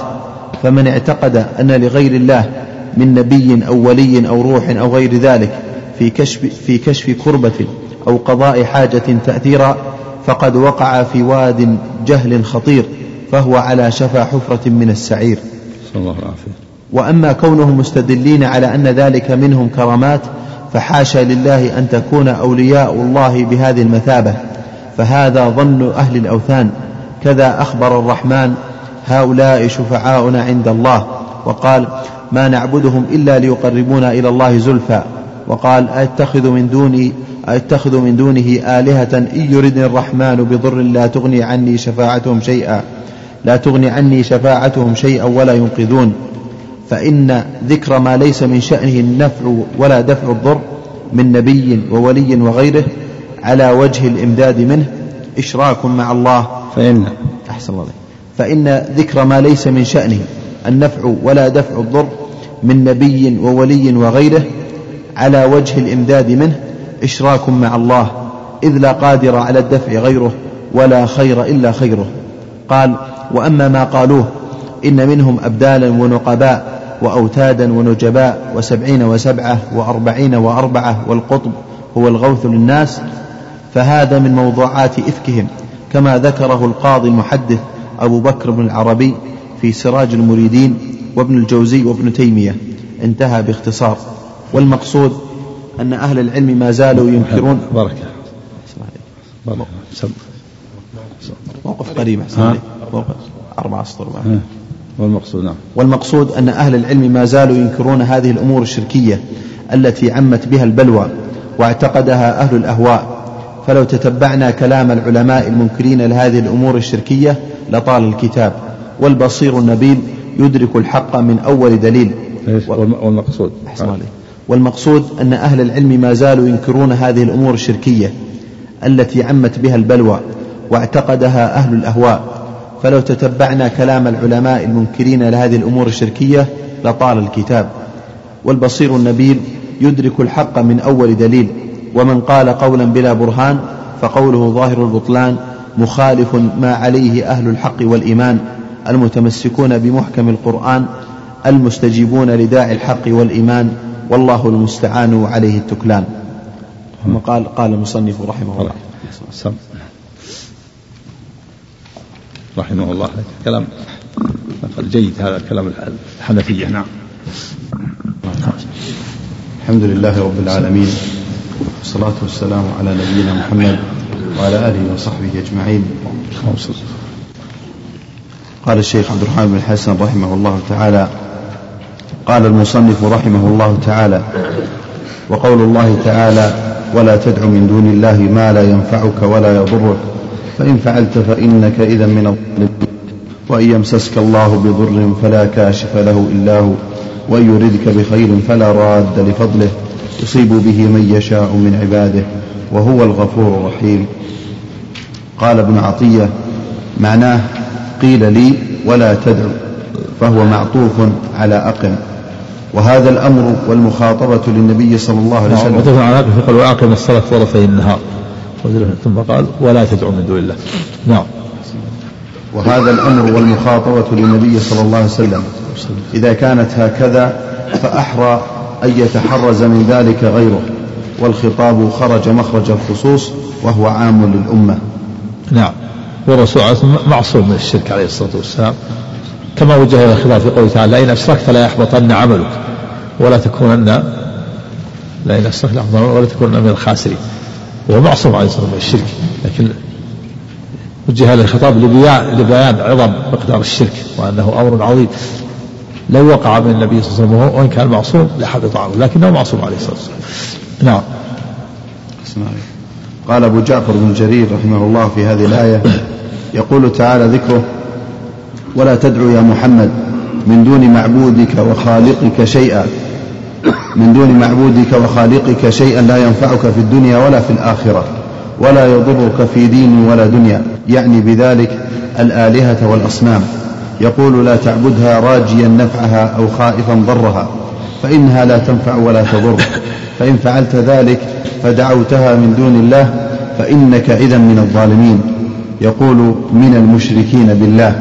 فمن اعتقد أن لغير الله من نبي أو ولي أو روح أو غير ذلك في كشف, في كشف كربة أو قضاء حاجة تأثيرا فقد وقع في واد جهل خطير فهو على شفا حفرة من السعير. صلى الله العافية وأما كونهم مستدلين على أن ذلك منهم كرامات فحاشا لله أن تكون أولياء الله بهذه المثابة. فهذا ظن أهل الأوثان. كذا أخبر الرحمن هؤلاء شفعاؤنا عند الله. وقال ما نعبدهم إلا ليقربونا إلى الله زلفى. وقال أتخذ من دوني أتخذ من دونه آلهة إن يردني الرحمن بضر لا تغني عني شفاعتهم شيئا. لا تغني عني شفاعتهم شيئا ولا ينقذون. فإن ذكر ما ليس من شأنه النفع ولا دفع الضر من نبي وولي وغيره على وجه الإمداد منه إشراك مع الله. فإن. أحسن الله فإن ذكر ما ليس من شأنه النفع ولا دفع الضر من نبي وولي وغيره على وجه الإمداد منه إشراك مع الله. إذ لا قادر على الدفع غيره ولا خير إلا خيره. قال وأما ما قالوه إن منهم أبدالا ونقباء وأوتادا ونجباء وسبعين وسبعة وأربعين وأربعة والقطب هو الغوث للناس فهذا من موضوعات إفكهم كما ذكره القاضي المحدث أبو بكر بن العربي في سراج المريدين وابن الجوزي وابن تيمية. انتهى باختصار. والمقصود أن أهل العلم ما زالوا ينكرون. بارك موقف قريب. موقف أربع أسطر والمقصود نعم. والمقصود أن أهل العلم ما زالوا ينكرون هذه الأمور الشركية التي عمت بها البلوى واعتقدها أهل الأهواء. فلو تتبعنا كلام العلماء المنكرين لهذه الأمور الشركية لطال الكتاب. والبصير النبيل يدرك الحق من أول دليل. والمقصود. أحسن عليك. والمقصود أن أهل العلم ما زالوا ينكرون هذه الأمور الشركية التي عمت بها البلوى واعتقدها أهل الأهواء. فلو تتبعنا كلام العلماء المنكرين لهذه الأمور الشركية لطال الكتاب. والبصير النبيل يدرك الحق من أول دليل ومن قال قولا بلا برهان فقوله ظاهر البطلان مخالف ما عليه أهل الحق والإيمان المتمسكون بمحكم القرآن المستجيبون لداعي الحق والإيمان والله المستعان عليه التكلان. ثم قال قال المصنف رحمه الله. رحمه الله. كلام جيد هذا كلام الحنفية. نعم. الحمد لله رب العالمين والصلاة والسلام على نبينا محمد وعلى آله وصحبه أجمعين. قال الشيخ عبد الرحمن بن الحسن رحمه الله تعالى قال المصنف رحمه الله تعالى وقول الله تعالى ولا تدع من دون الله ما لا ينفعك ولا يضرك فإن فعلت فإنك إذا من الظالمين. وإن يمسسك الله بضر فلا كاشف له إلا هو. وإن يردك بخير فلا راد لفضله. يصيب به من يشاء من عباده. وهو الغفور الرحيم. قال ابن عطية معناه قيل لي ولا تدعو فهو معطوف على أقم وهذا الأمر والمخاطبة للنبي صلى الله عليه وسلم. معطوف على أقم فقال وأقم الصلاة طرفي النهار. ثم قال ولا تدعو من دون الله. نعم. وهذا الأمر والمخاطبة للنبي صلى الله عليه وسلم. إذا كانت هكذا فأحرى أن يتحرز من ذلك غيره والخطاب خرج مخرج الخصوص وهو عام للأمة. نعم. والرسول عليه الصلاة معصوم من الشرك عليه الصلاة والسلام. كما وجه إلى الخلاف في قوله تعالى لئن أشركت لا يحبطن عملك. ولا تكونن لئن أشركت ولا تكونن من الخاسرين. وهو معصوم عليه الصلاة والسلام من الشرك. لكن وجه هذا الخطاب لبيان عظم مقدار الشرك وأنه أمر عظيم. لو وقع من النبي صلى الله عليه وسلم وإن كان معصوم لحبط عمله لكنه معصوم عليه الصلاة والسلام نعم. قال أبو جعفر بن جرير رحمه الله في هذه الآية يقول تعالى ذكره ولا تدعو يا محمد من دون معبودك وخالقك شيئا من دون معبودك وخالقك شيئا لا ينفعك في الدنيا ولا في الآخرة ولا يضرك في دين ولا دنيا. يعني بذلك الآلهة والأصنام. يقول لا تعبدها راجيا نفعها أو خائفا ضرها فإنها لا تنفع ولا تضر. فإن فعلت ذلك فدعوتها من دون الله فإنك إذا من الظالمين. يقول من المشركين بالله.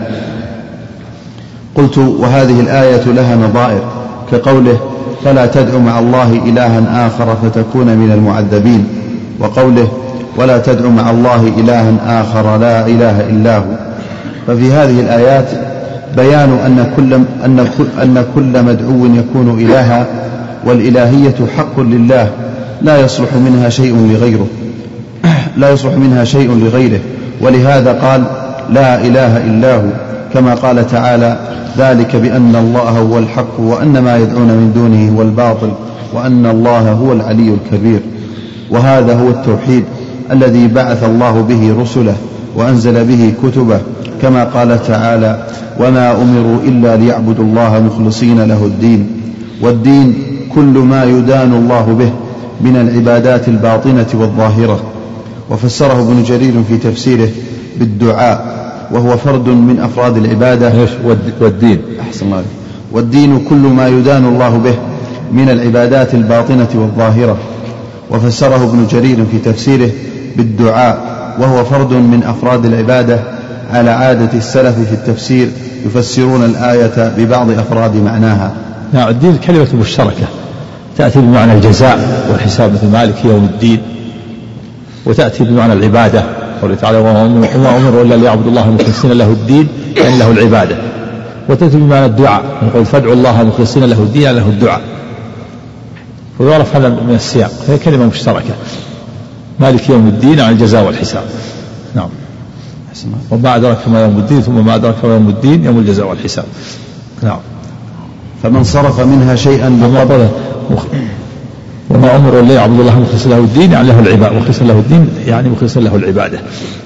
قلت وهذه الآية لها نظائر كقوله فلا تدع مع الله إلها آخر فتكون من المعذبين. وقوله ولا تدع مع الله إلها آخر لا إله إلا هو. ففي هذه الآيات بيان أن كل, أن أن كل مدعو يكون إلها والإلهية حق لله لا يصلح منها شيء لغيره. لا يصلح منها شيء لغيره. ولهذا قال لا إله إلا هو. كما قال تعالى ذلك بأن الله هو الحق وأن ما يدعون من دونه هو الباطل وأن الله هو العلي الكبير وهذا هو التوحيد الذي بعث الله به رسله وأنزل به كتبه كما قال تعالى وما أمروا إلا ليعبدوا الله مخلصين له الدين والدين كل ما يدان الله به من العبادات الباطنة والظاهرة وفسره ابن جرير في تفسيره بالدعاء وهو فرد من أفراد العبادة. والدين. أحسن الله والدين كل ما يدان الله به من العبادات الباطنة والظاهرة. وفسره ابن جرير في تفسيره بالدعاء. وهو فرد من أفراد العبادة على عادة السلف في التفسير يفسرون الآية ببعض أفراد معناها. نعم الدين كلمة مشتركة. تأتي بمعنى الجزاء والحساب مثل مالك يوم الدين وتأتي بمعنى العبادة. قوله تعالى وما أمروا إلا ليعبدوا الله مخلصين له الدين يعني له العبادة. وتأتي بمعنى الدعاء. نقول فادعوا الله مخلصين له الدين يعني له الدعاء. ويعرف هذا من السياق. هي كلمة مشتركة. مالك يوم الدين عن الجزاء والحساب. نعم. وما أدرك ما يوم الدين ثم ما أدرك ما يوم الدين يوم الجزاء والحساب. نعم. فمن صرف منها شيئا مقابلة وما أمروا إلا يعبد الله مخلصا له الدين يعني له العبادة مخلصا له الدين يعني مخلصا له العبادة.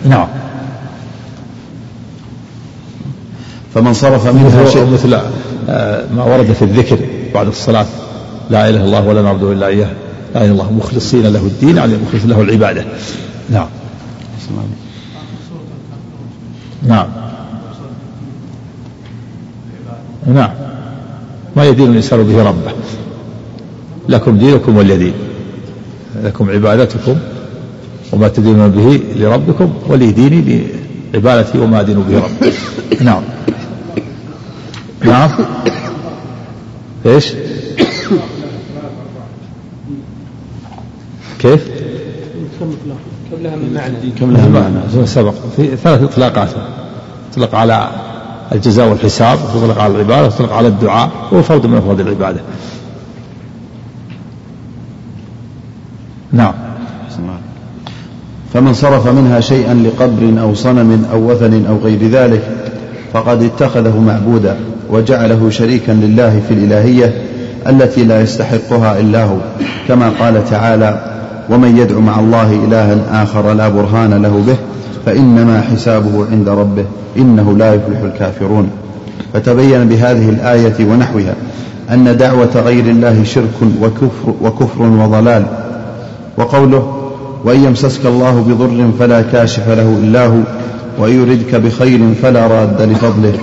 نعم. فمن صرف منها شيء مثل آه، ما ورد في الذكر بعد الصلاة لا إله إلا الله ولا نعبد إلا إياه لا إله إلا الله مخلصين له الدين يعني مخلص له العبادة. نعم. نعم. نعم. ما يدين الإنسان به ربه. لكم دينكم دين لكم عبادتكم وما تدينون به لربكم ولي ديني لعبادتي وما أدين به ربي نعم. نعم. إيش؟ كيف؟ كم لها من معنى؟ كم لها معنى؟ سبق. في ثلاث إطلاقات. تطلق على الجزاء والحساب وتطلق على العبادة وتطلق على الدعاء وهو فرض من أفراد العبادة. نعم. فمن صرف منها شيئا لقبر أو صنم أو وثن أو غير ذلك فقد اتخذه معبودا وجعله شريكا لله في الإلهية التي لا يستحقها إلا هو. كما قال تعالى ومن يدع مع الله إلها آخر لا برهان له به فإنما حسابه عند ربه إنه لا يفلح الكافرون. فتبين بهذه الآية ونحوها أن دعوة غير الله شرك وكفر, وكفر وضلال. وقوله وإن يمسسك الله بضر فلا كاشف له إلا هو وإن يردك بخير فلا راد لفضله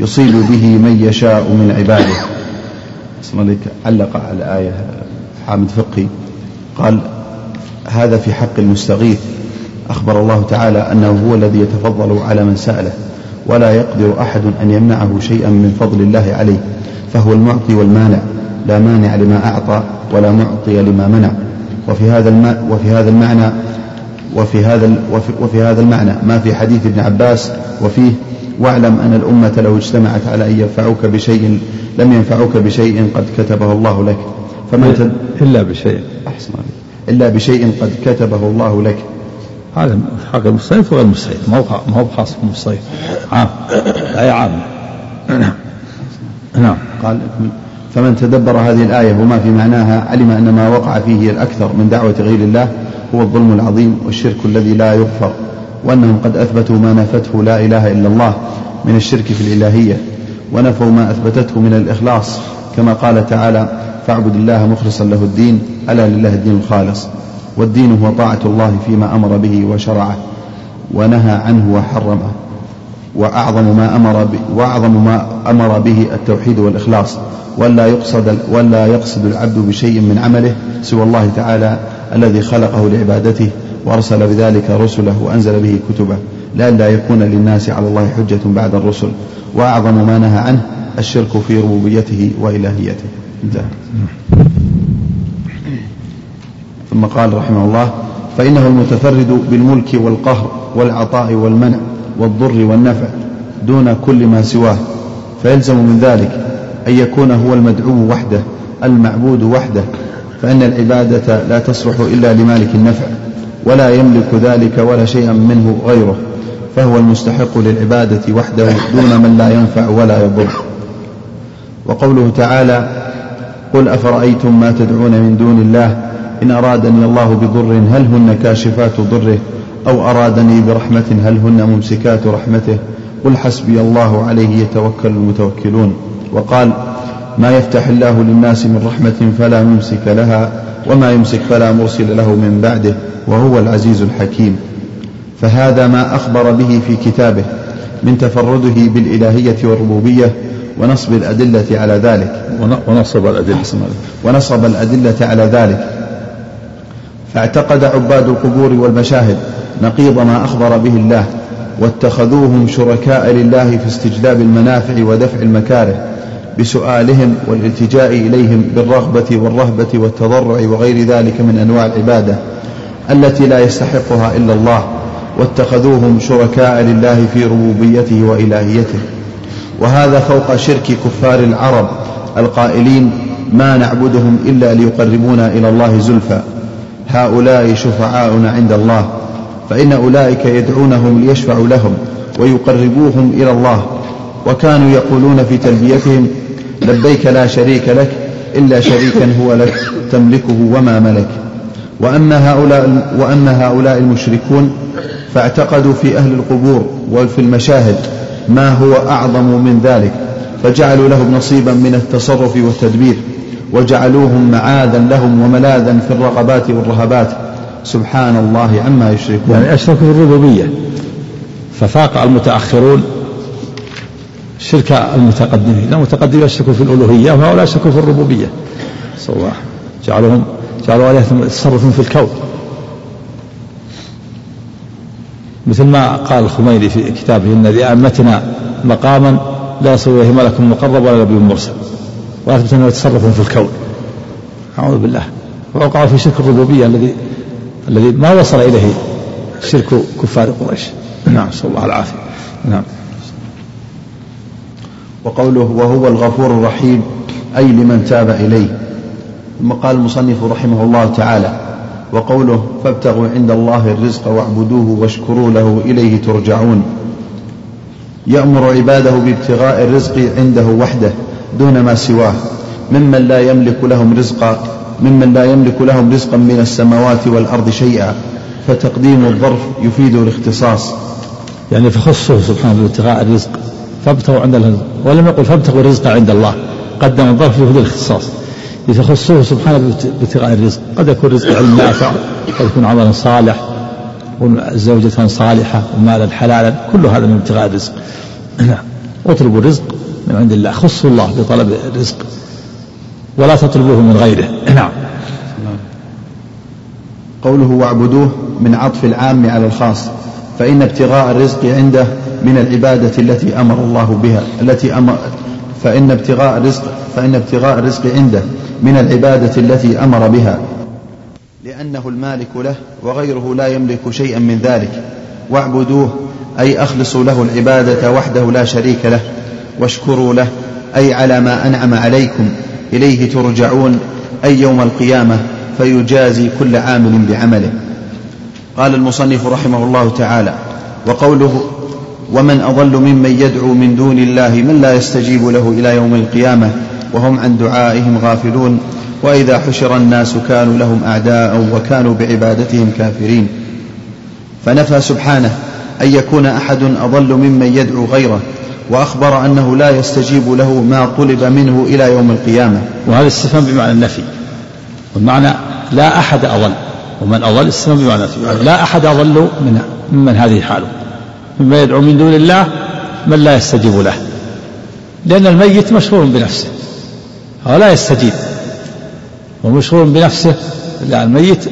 يصيب به من يشاء من عباده. علق على الآية حامد فقي قال هذا في حق المستغيث. أخبر الله تعالى أنه هو الذي يتفضل على من سأله ولا يقدر أحد أن يمنعه شيئا من فضل الله عليه فهو المعطي والمانع لا مانع لما أعطى ولا معطي لما منع. وفي هذا الم... وفي هذا المعنى وفي هذا وفي... وفي هذا المعنى. ما في حديث ابن عباس وفيه واعلم أن الأمة لو اجتمعت على أن ينفعوك بشيء لم ينفعوك بشيء قد كتبه الله لك. فمن إلا بشيء. أحسن إلا بشيء قد كتبه الله لك. هذا حق المصيف وغير المصيف. ما هو ما هو خاص بالمصيف. عام. الآية عامة نعم. قال فمن تدبر هذه الآية وما في معناها علم أن ما وقع فيه الأكثر من دعوة غير الله هو الظلم العظيم والشرك الذي لا يغفر وأنهم قد أثبتوا ما نفته لا إله إلا الله من الشرك في الإلهية ونفوا ما أثبتته من الإخلاص كما قال تعالى فاعبد الله مخلصا له الدين ألا لله الدين الخالص. والدين هو طاعة الله فيما أمر به وشرعه ونهى عنه وحرمه. وأعظم ما أمر وأعظم ما أمر به التوحيد والإخلاص. ولا يقصد ولا يقصد العبد بشيء من عمله سوى الله تعالى الذي خلقه لعبادته وأرسل بذلك رسله وأنزل به كتبه. لئلا يكون للناس على الله حجة بعد الرسل. وأعظم ما نهى عنه الشرك في ربوبيته وإلهيته. انتهى. ثم قال رحمه الله فإنه المتفرد بالملك والقهر والعطاء والمنع والضر والنفع دون كل ما سواه فيلزم من ذلك أن يكون هو المدعو وحده المعبود وحده فإن العبادة لا تصلح إلا لمالك النفع ولا يملك ذلك ولا شيئا منه غيره فهو المستحق للعبادة وحده دون من لا ينفع ولا يضر. وقوله تعالى قل أفرأيتم ما تدعون من دون الله إن أرادني الله بضر هل هن كاشفات ضره؟ أو أرادني برحمة هل هن ممسكات رحمته؟ قل حسبي الله عليه يتوكل المتوكلون. وقال ما يفتح الله للناس من رحمة فلا ممسك لها وما يمسك فلا مرسل له من بعده وهو العزيز الحكيم. فهذا ما أخبر به في كتابه من تفرده بالإلهية والربوبية ونصب الأدلة على ذلك. ونصب الأدلة. ونصب الأدلة على ذلك. فاعتقد عباد القبور والمشاهد نقيض ما أخبر به الله واتخذوهم شركاء لله في استجلاب المنافع ودفع المكاره بسؤالهم والالتجاء إليهم بالرغبة والرهبة والتضرع وغير ذلك من أنواع العبادة التي لا يستحقها إلا الله واتخذوهم شركاء لله في ربوبيته وإلهيته. وهذا فوق شرك كفار العرب القائلين ما نعبدهم إلا ليقربونا إلى الله زلفى. هؤلاء شفعاؤنا عند الله فإن أولئك يدعونهم ليشفعوا لهم ويقربوهم إلى الله. وكانوا يقولون في تلبيتهم لبيك لا شريك لك إلا شريكا هو لك تملكه وما ملك. وأما هؤلاء, وأما هؤلاء المشركون فاعتقدوا في أهل القبور وفي المشاهد ما هو أعظم من ذلك فجعلوا لهم نصيبا من التصرف والتدبير. وجعلوهم معاذا لهم وملاذا في الرغبات والرهبات. سبحان الله عما يشركون. يعني أشركوا في الربوبية. ففاق المتأخرون شرك المتقدمين. المتقدمين أشركوا في الألوهية وهؤلاء أشركوا في الربوبية. صلى الله جعلهم جعلوا عليهم يتصرفون في الكون. مثل ما قال الخميني في كتابه إن لأئمتنا مقاما لا يصل اليه ملك مقرب ولا نبي مرسل. واثبت انه يتصرفون في الكون. أعوذ بالله. ووقعوا في شرك الربوبية الذي الذي ما وصل إليه شرك كفار قريش. نعم نسأل الله العافية. نعم. وقوله وهو الغفور الرحيم أي لمن تاب إليه. ثم قال المصنف رحمه الله تعالى وقوله فابتغوا عند الله الرزق واعبدوه واشكروا له إليه ترجعون. يأمر عباده بابتغاء الرزق عنده وحده. دون ما سواه. ممن لا يملك لهم رزقا ممن لا يملك لهم رزقا من السماوات والأرض شيئا. فتقديم الظرف يفيد الاختصاص. يعني فخصه سبحانه بابتغاء الرزق. فابتغوا عند الله. ولم يقل فابتغوا الرزق عند الله. قدم الظرف يفيد الاختصاص. يتخصه سبحانه بابتغاء الرزق. قد يكون رزق علم نافع قد يكون عملا صالح زوجة صالحة ومالا حلالا. كل هذا من ابتغاء الرزق. نعم. اطلبوا الرزق من عند الله. خصوا الله بطلب الرزق ولا تطلبوه من غيره. نعم. قوله واعبدوه من عطف العام على الخاص فإن ابتغاء الرزق عنده من العبادة التي أمر الله بها التي أمر فإن ابتغاء الرزق فإن ابتغاء الرزق عنده من العبادة التي أمر بها. لأنه المالك له وغيره لا يملك شيئا من ذلك. واعبدوه أي أخلصوا له العبادة وحده لا شريك له. واشكروا له أي على ما أنعم عليكم. إليه ترجعون أي يوم القيامة فيجازي كل عامل بعمله. قال المصنف رحمه الله تعالى وقوله ومن أضل ممن يدعو من دون الله من لا يستجيب له إلى يوم القيامة وهم عن دعائهم غافلون وإذا حشر الناس كانوا لهم أعداء وكانوا بعبادتهم كافرين. فنفى سبحانه أن يكون أحد أضل ممن يدعو غيره. وأخبر أنه لا يستجيب له ما طلب منه إلى يوم القيامة. وهذا استفهام بمعنى النفي. والمعنى لا أحد أضل ومن أضل استفهام بمعنى النفي. لا أحد أضل من ممن هذه حاله. مما يدعو من دون الله من لا يستجيب له. لأن الميت مشغول بنفسه. هو لا يستجيب. ومشغول بنفسه. لأن الميت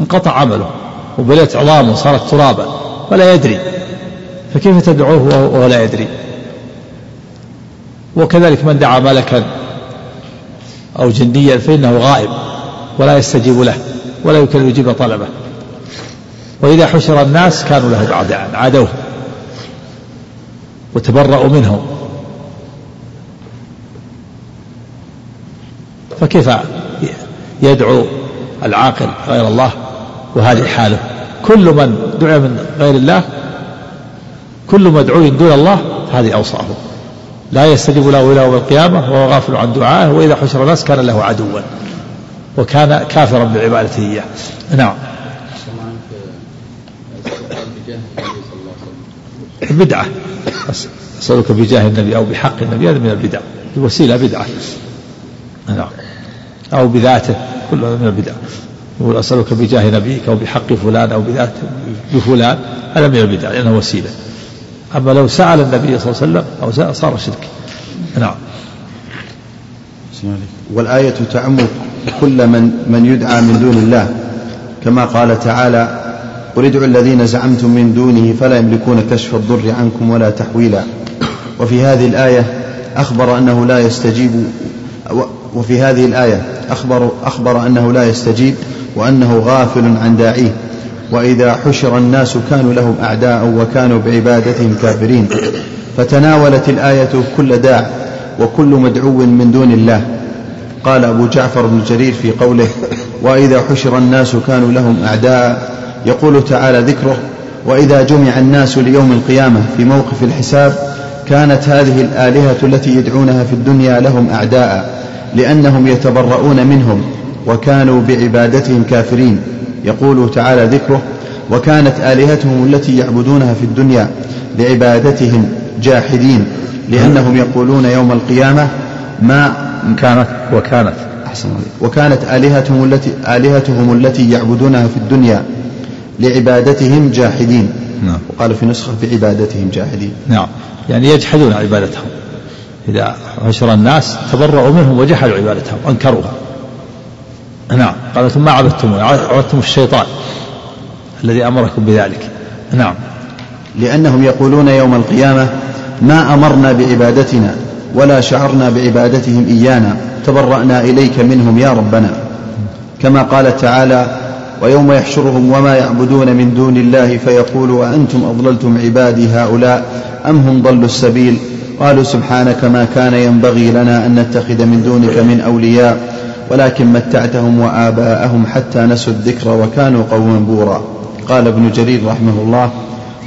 انقطع عمله وبليت عظامه صارت ترابا. ولا يدري. فكيف تدعوه وهو لا يدري؟ وكذلك من دعا ملكا أو جنديا فإنه غائب ولا يستجيب له ولا يمكن أن يجيب طلبه. وإذا حشر الناس كانوا له أعداء عادوه. وتبرأوا منهم. فكيف يدعو العاقل غير الله وهذه حاله؟ كل من دعي من غير الله كل مدعو دون الله هذه أوصافه. لا يستجيب له إلى يوم القيامة وهو غافل عن دعائه وإذا حشر الناس كان له عدوا وكان كافرا بعبادته إياه. نعم. بدعة أسألك بجاه النبي أو بحق النبي هذا من البدع. الوسيلة بدعة. نعم. أو بذاته كل هذا من البدع. يقول أسألك بجاه نبيك أو بحق فلان أو بذات بفلان هذا من البدع لأنه وسيلة. أما لو سأل النبي صلى الله عليه وسلم أو سأل صار شرك. نعم. والآية تعم كل من من يدعى من دون الله. كما قال تعالى قل ادعوا الذين زعمتم من دونه فلا يملكون كشف الضر عنكم ولا تحويلا. وفي هذه الآية أخبر أنه لا يستجيب وفي هذه الآية أخبر, أخبر أنه لا يستجيب وأنه غافل عن داعيه. وإذا حشر الناس كانوا لهم أعداء وكانوا بعبادتهم كافرين. فتناولت الآية كل داع وكل مدعو من دون الله. قال أبو جعفر بن جرير في قوله وإذا حشر الناس كانوا لهم أعداء يقول تعالى ذكره وإذا جمع الناس ليوم القيامة في موقف الحساب كانت هذه الآلهة التي يدعونها في الدنيا لهم أعداء لأنهم يتبرؤون منهم وكانوا بعبادتهم كافرين. يقول تعالى ذكره وكانت آلهتهم التي يعبدونها في الدنيا بعبادتهم جاحدين لأنهم يقولون يوم القيامة ما كانت وكانت. أحسن وكانت آلهتهم التي آلهتهم التي يعبدونها في الدنيا لعبادتهم جاحدين. نعم. وقال في نسخة بعبادتهم جاحدين. نعم. يعني يجحدون عبادتهم. إذا حشر الناس تبرأوا منهم وجحدوا عبادتهم أنكروها. نعم. قال ثم ما عبدتم عبدتم الشيطان الذي أمركم بذلك. نعم. لأنهم يقولون يوم القيامة ما أمرنا بعبادتنا ولا شعرنا بعبادتهم إيانا تبرأنا إليك منهم يا ربنا. كما قال تعالى ويوم يحشرهم وما يعبدون من دون الله فيقول أأنتم أضللتم عبادي هؤلاء أم هم ضلوا السبيل؟ قالوا سبحانك ما كان ينبغي لنا أن نتخذ من دونك من أولياء. ولكن متعتهم وآباءهم حتى نسوا الذكر وكانوا قوما بورا. قال ابن جرير رحمه الله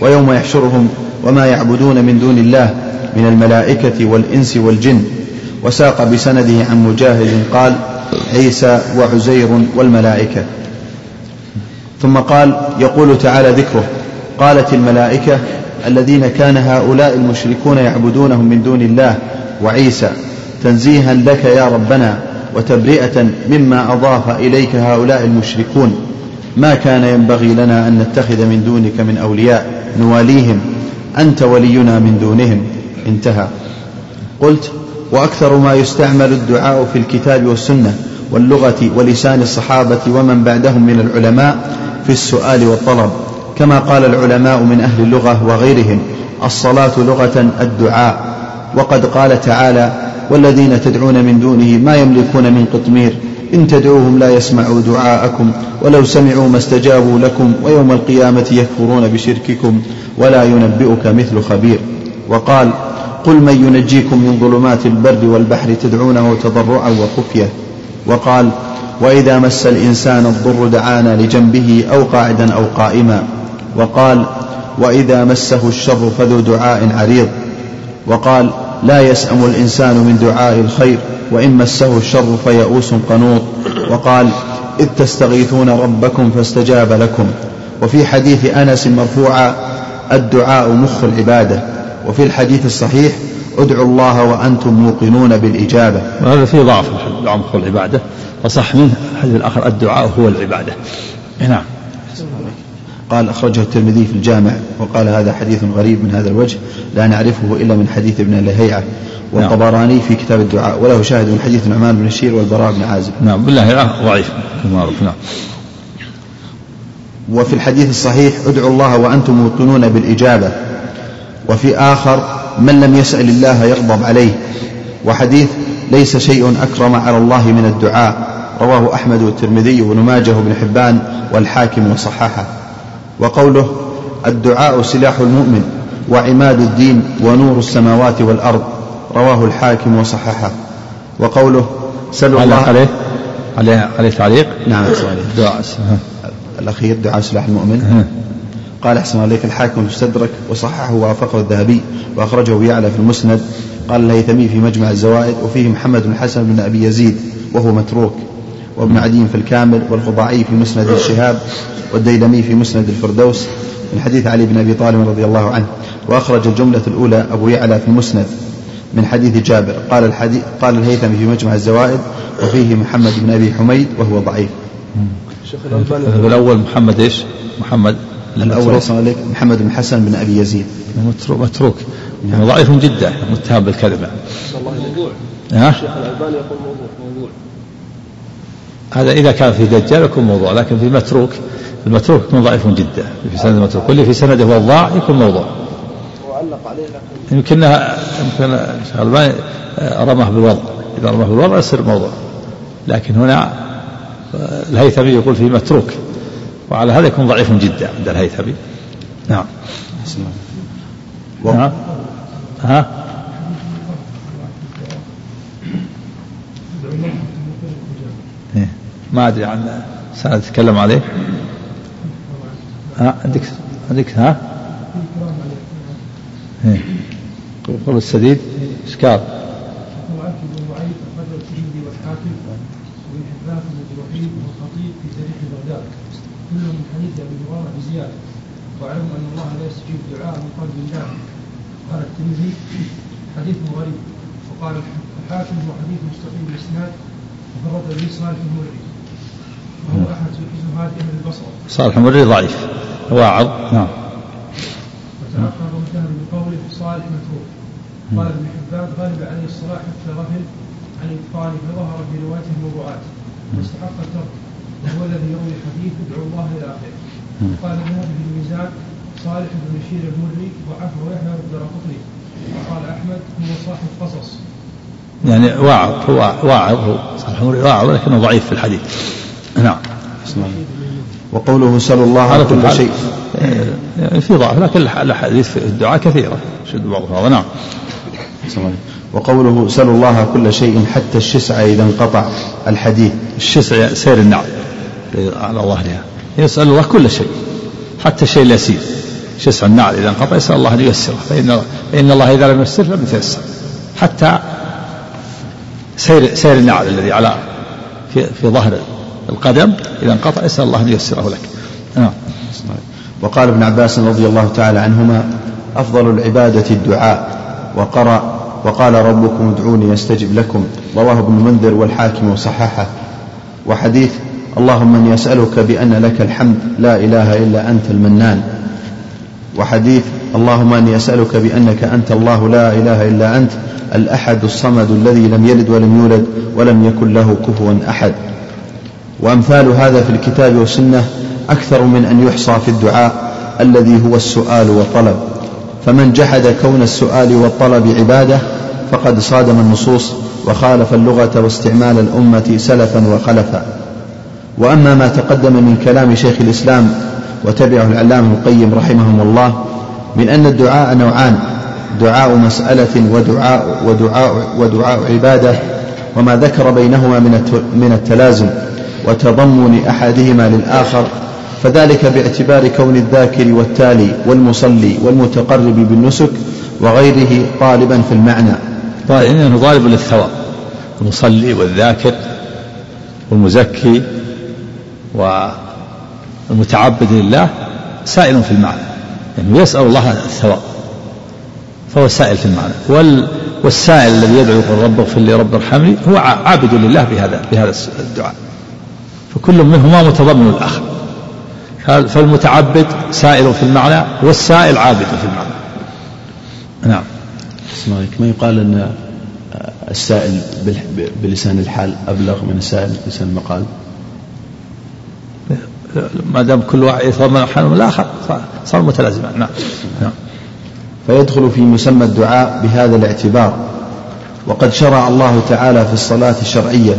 ويوم يحشرهم وما يعبدون من دون الله من الملائكة والإنس والجن وساق بسنده عن مجاهد قال عيسى وعزير والملائكة ثم قال يقول تعالى ذكره قالت الملائكة الذين كان هؤلاء المشركون يعبدونهم من دون الله وعيسى. تنزيها لك يا ربنا وتبرئة مما أضاف إليك هؤلاء المشركون. ما كان ينبغي لنا أن نتخذ من دونك من أولياء نواليهم. أنت ولينا من دونهم. انتهى. قلت وأكثر ما يستعمل الدعاء في الكتاب والسنة واللغة ولسان الصحابة ومن بعدهم من العلماء في السؤال والطلب. كما قال العلماء من أهل اللغة وغيرهم الصلاة لغة الدعاء. وقد قال تعالى والذين تدعون من دونه ما يملكون من قطمير. إن تدعوهم لا يسمعوا دعاءكم ولو سمعوا ما استجابوا لكم ويوم القيامة يكفرون بشرككم ولا ينبئك مثل خبير. وقال قل من ينجيكم من ظلمات البر والبحر تدعونه تضرعا وخفية. وقال وإذا مس الإنسان الضر دعانا لجنبه أو قاعدا أو قائما. وقال وإذا مسه الشر فذو دعاء عريض. وقال لا يسأم الإنسان من دعاء الخير وإن مسه الشر فيئوس قنوط. وقال إذ تستغيثون ربكم فاستجاب لكم. وفي حديث أنس مرفوعا الدعاء مخ العبادة. وفي الحديث الصحيح ادعوا الله وأنتم موقنون بالإجابة. وهذا فيه ضعف الدعاء مخ العبادة. وصح منه الحديث الآخر الدعاء هو العبادة. نعم. قال أخرجه الترمذي في الجامع وقال هذا حديث غريب من هذا الوجه لا نعرفه إلا من حديث ابن لهيعة والطبراني في كتاب الدعاء وله شاهد من حديث نعمان بن الشير والبراء بن عازب. نعم بالله ضعيف. كما معروف نعم. وفي الحديث الصحيح ادعوا الله وأنتم موقنون بالإجابة. وفي آخر من لم يسأل الله يغضب عليه. وحديث ليس شيء أكرم على الله من الدعاء. رواه أحمد والترمذي وابن ماجه وابن حبان والحاكم وصححه. وقوله الدعاء سلاح المؤمن وعماد الدين ونور السماوات والأرض رواه الحاكم وصححه. وقوله سلوا الله عليه؟ عليه عليه تعليق؟ نعم الدعاء الأخير دعاء سلاح المؤمن. قال أحسن عليك الحاكم في السدرك وصححه ووافقه الذهبي وأخرجه يعلى في المسند. قال الهيثمي في مجمع الزوائد وفيه محمد بن حسن بن أبي يزيد وهو متروك. وابن عدي في الكامل والخضاعي في مسند الشهاب والديلمي في مسند الفردوس من حديث علي بن أبي طالب رضي الله عنه. وأخرج الجملة الأولى أبو يعلى في المسند من حديث جابر. قال الحديث قال الهيثمي في مجمع الزوائد وفيه محمد بن أبي حميد وهو ضعيف. الألباني الأول محمد إيش؟ محمد. الأول عليك محمد بن حسن بن أبي يزيد. متروك متروك. يعني ضعيف جدا متهم بالكذب موضوع. ها؟ الشيخ الألباني يقول موضوع موضوع. هذا إذا كان في دجال يكون موضوع لكن في متروك المتروك يكون ضعيف جدا. في سند المتروك واللي في سنده هو الضاع يكون موضوع. وعلق عليه يمكنها يمكن الشيخ الألباني رماه بالوضع. إذا رماه بالوضع يصير موضوع. لكن هنا الهيثمي يقول فيه متروك. وعلى هذا يكون ضعيف جدا عند الهيثمي. نعم. نعم. ها إيه. ما أدري عن سنة تتكلم عليه. ها عندك عندك ها؟ إيه. قول السديد؟ الترمذي حديث غريب وقال الحاكم هو حديث مستقيم الاسناد وفرد به صالح المرعي صالح المرعي ضعيف. واعظ نعم. وتأخر الذهب بقوله صالح متروك. قال ابن حبان غلب عليه الصلاح حتى غفل عن اتقانه فظهر في روايته الموضوعات. واستحق الترك. وهو الذي يروي الحديث ادعو الله إلى آخره. قال الذهبي في الميزان؟ صالح بن بشير المري وعفو يحيى الدرقطني وقال أحمد هو صاحب قصص. يعني واعظ هو واعظ هو صالح المري واعظ لكنه ضعيف في الحديث. نعم. وقوله سلوا الله كل شيء. يعني في ضعف لكن الأحاديث في الدعاء كثيرة. شد بعضها. نعم. وقوله سلوا الله كل شيء حتى الشسع إذا انقطع الحديث الشسع سير النعم. على ظهرها يسأل الله كل شيء حتى الشيء اليسير شسع النعل إذا انقطع يسأل الله أن ييسره. فإن, فإن الله إذا لم ييسر لم يتيسر. حتى سير سير النعل الذي على في, في ظهر القدم إذا انقطع يسأل الله أن ييسره لك. نعم. وقال ابن عباس رضي الله تعالى عنهما أفضل العبادة الدعاء. وقرأ وقال ربكم ادعوني أستجب لكم. رواه ابن منذر والحاكم وصححه وحديث اللهم أني أسألك بأن لك الحمد لا إله إلا أنت المنان. وحديث اللهم أني أسألك بأنك أنت الله لا إله إلا أنت الأحد الصمد الذي لم يلد ولم يولد ولم يكن له كفوا أحد. وأمثال هذا في الكتاب والسنة أكثر من أن يحصى في الدعاء الذي هو السؤال والطلب. فمن جحد كون السؤال والطلب عبادة فقد صادم النصوص وخالف اللغة واستعمال الأمة سلفا وخلفا. وأما ما تقدم من كلام شيخ الإسلام وتبعه العلامة القيم رحمهم الله من أن الدعاء نوعان دعاء مسألة ودعاء ودعاء ودعاء عبادة وما ذكر بينهما من التلازم. وتضمن احدهما للآخر فذلك باعتبار كون الذاكر والتالي والمصلي والمتقرب بالنسك وغيره طالبا في المعنى. طالب يعني طالب للثواب المصلي والذاكر والمزكي والمتعبد لله سائل في المعنى يعني يسأل الله الثواب فهو سائل في المعنى. وال والسائل الذي يدعو يقول رب اغفر لي رب ارحمني هو عابد لله بهذا بهذا الدعاء. فكل منهما متضمن الآخر فالمتعبد سائل في المعنى والسائل عابد في المعنى. نعم. ما يقال أن السائل بلسان الحال أبلغ من السائل بلسان المقال؟ ما دام كل واحد يتضمن حال الآخر صار متلازما. نعم. نعم. فيدخل في مسمى الدعاء بهذا الاعتبار. وقد شرع الله تعالى في الصلاة الشرعية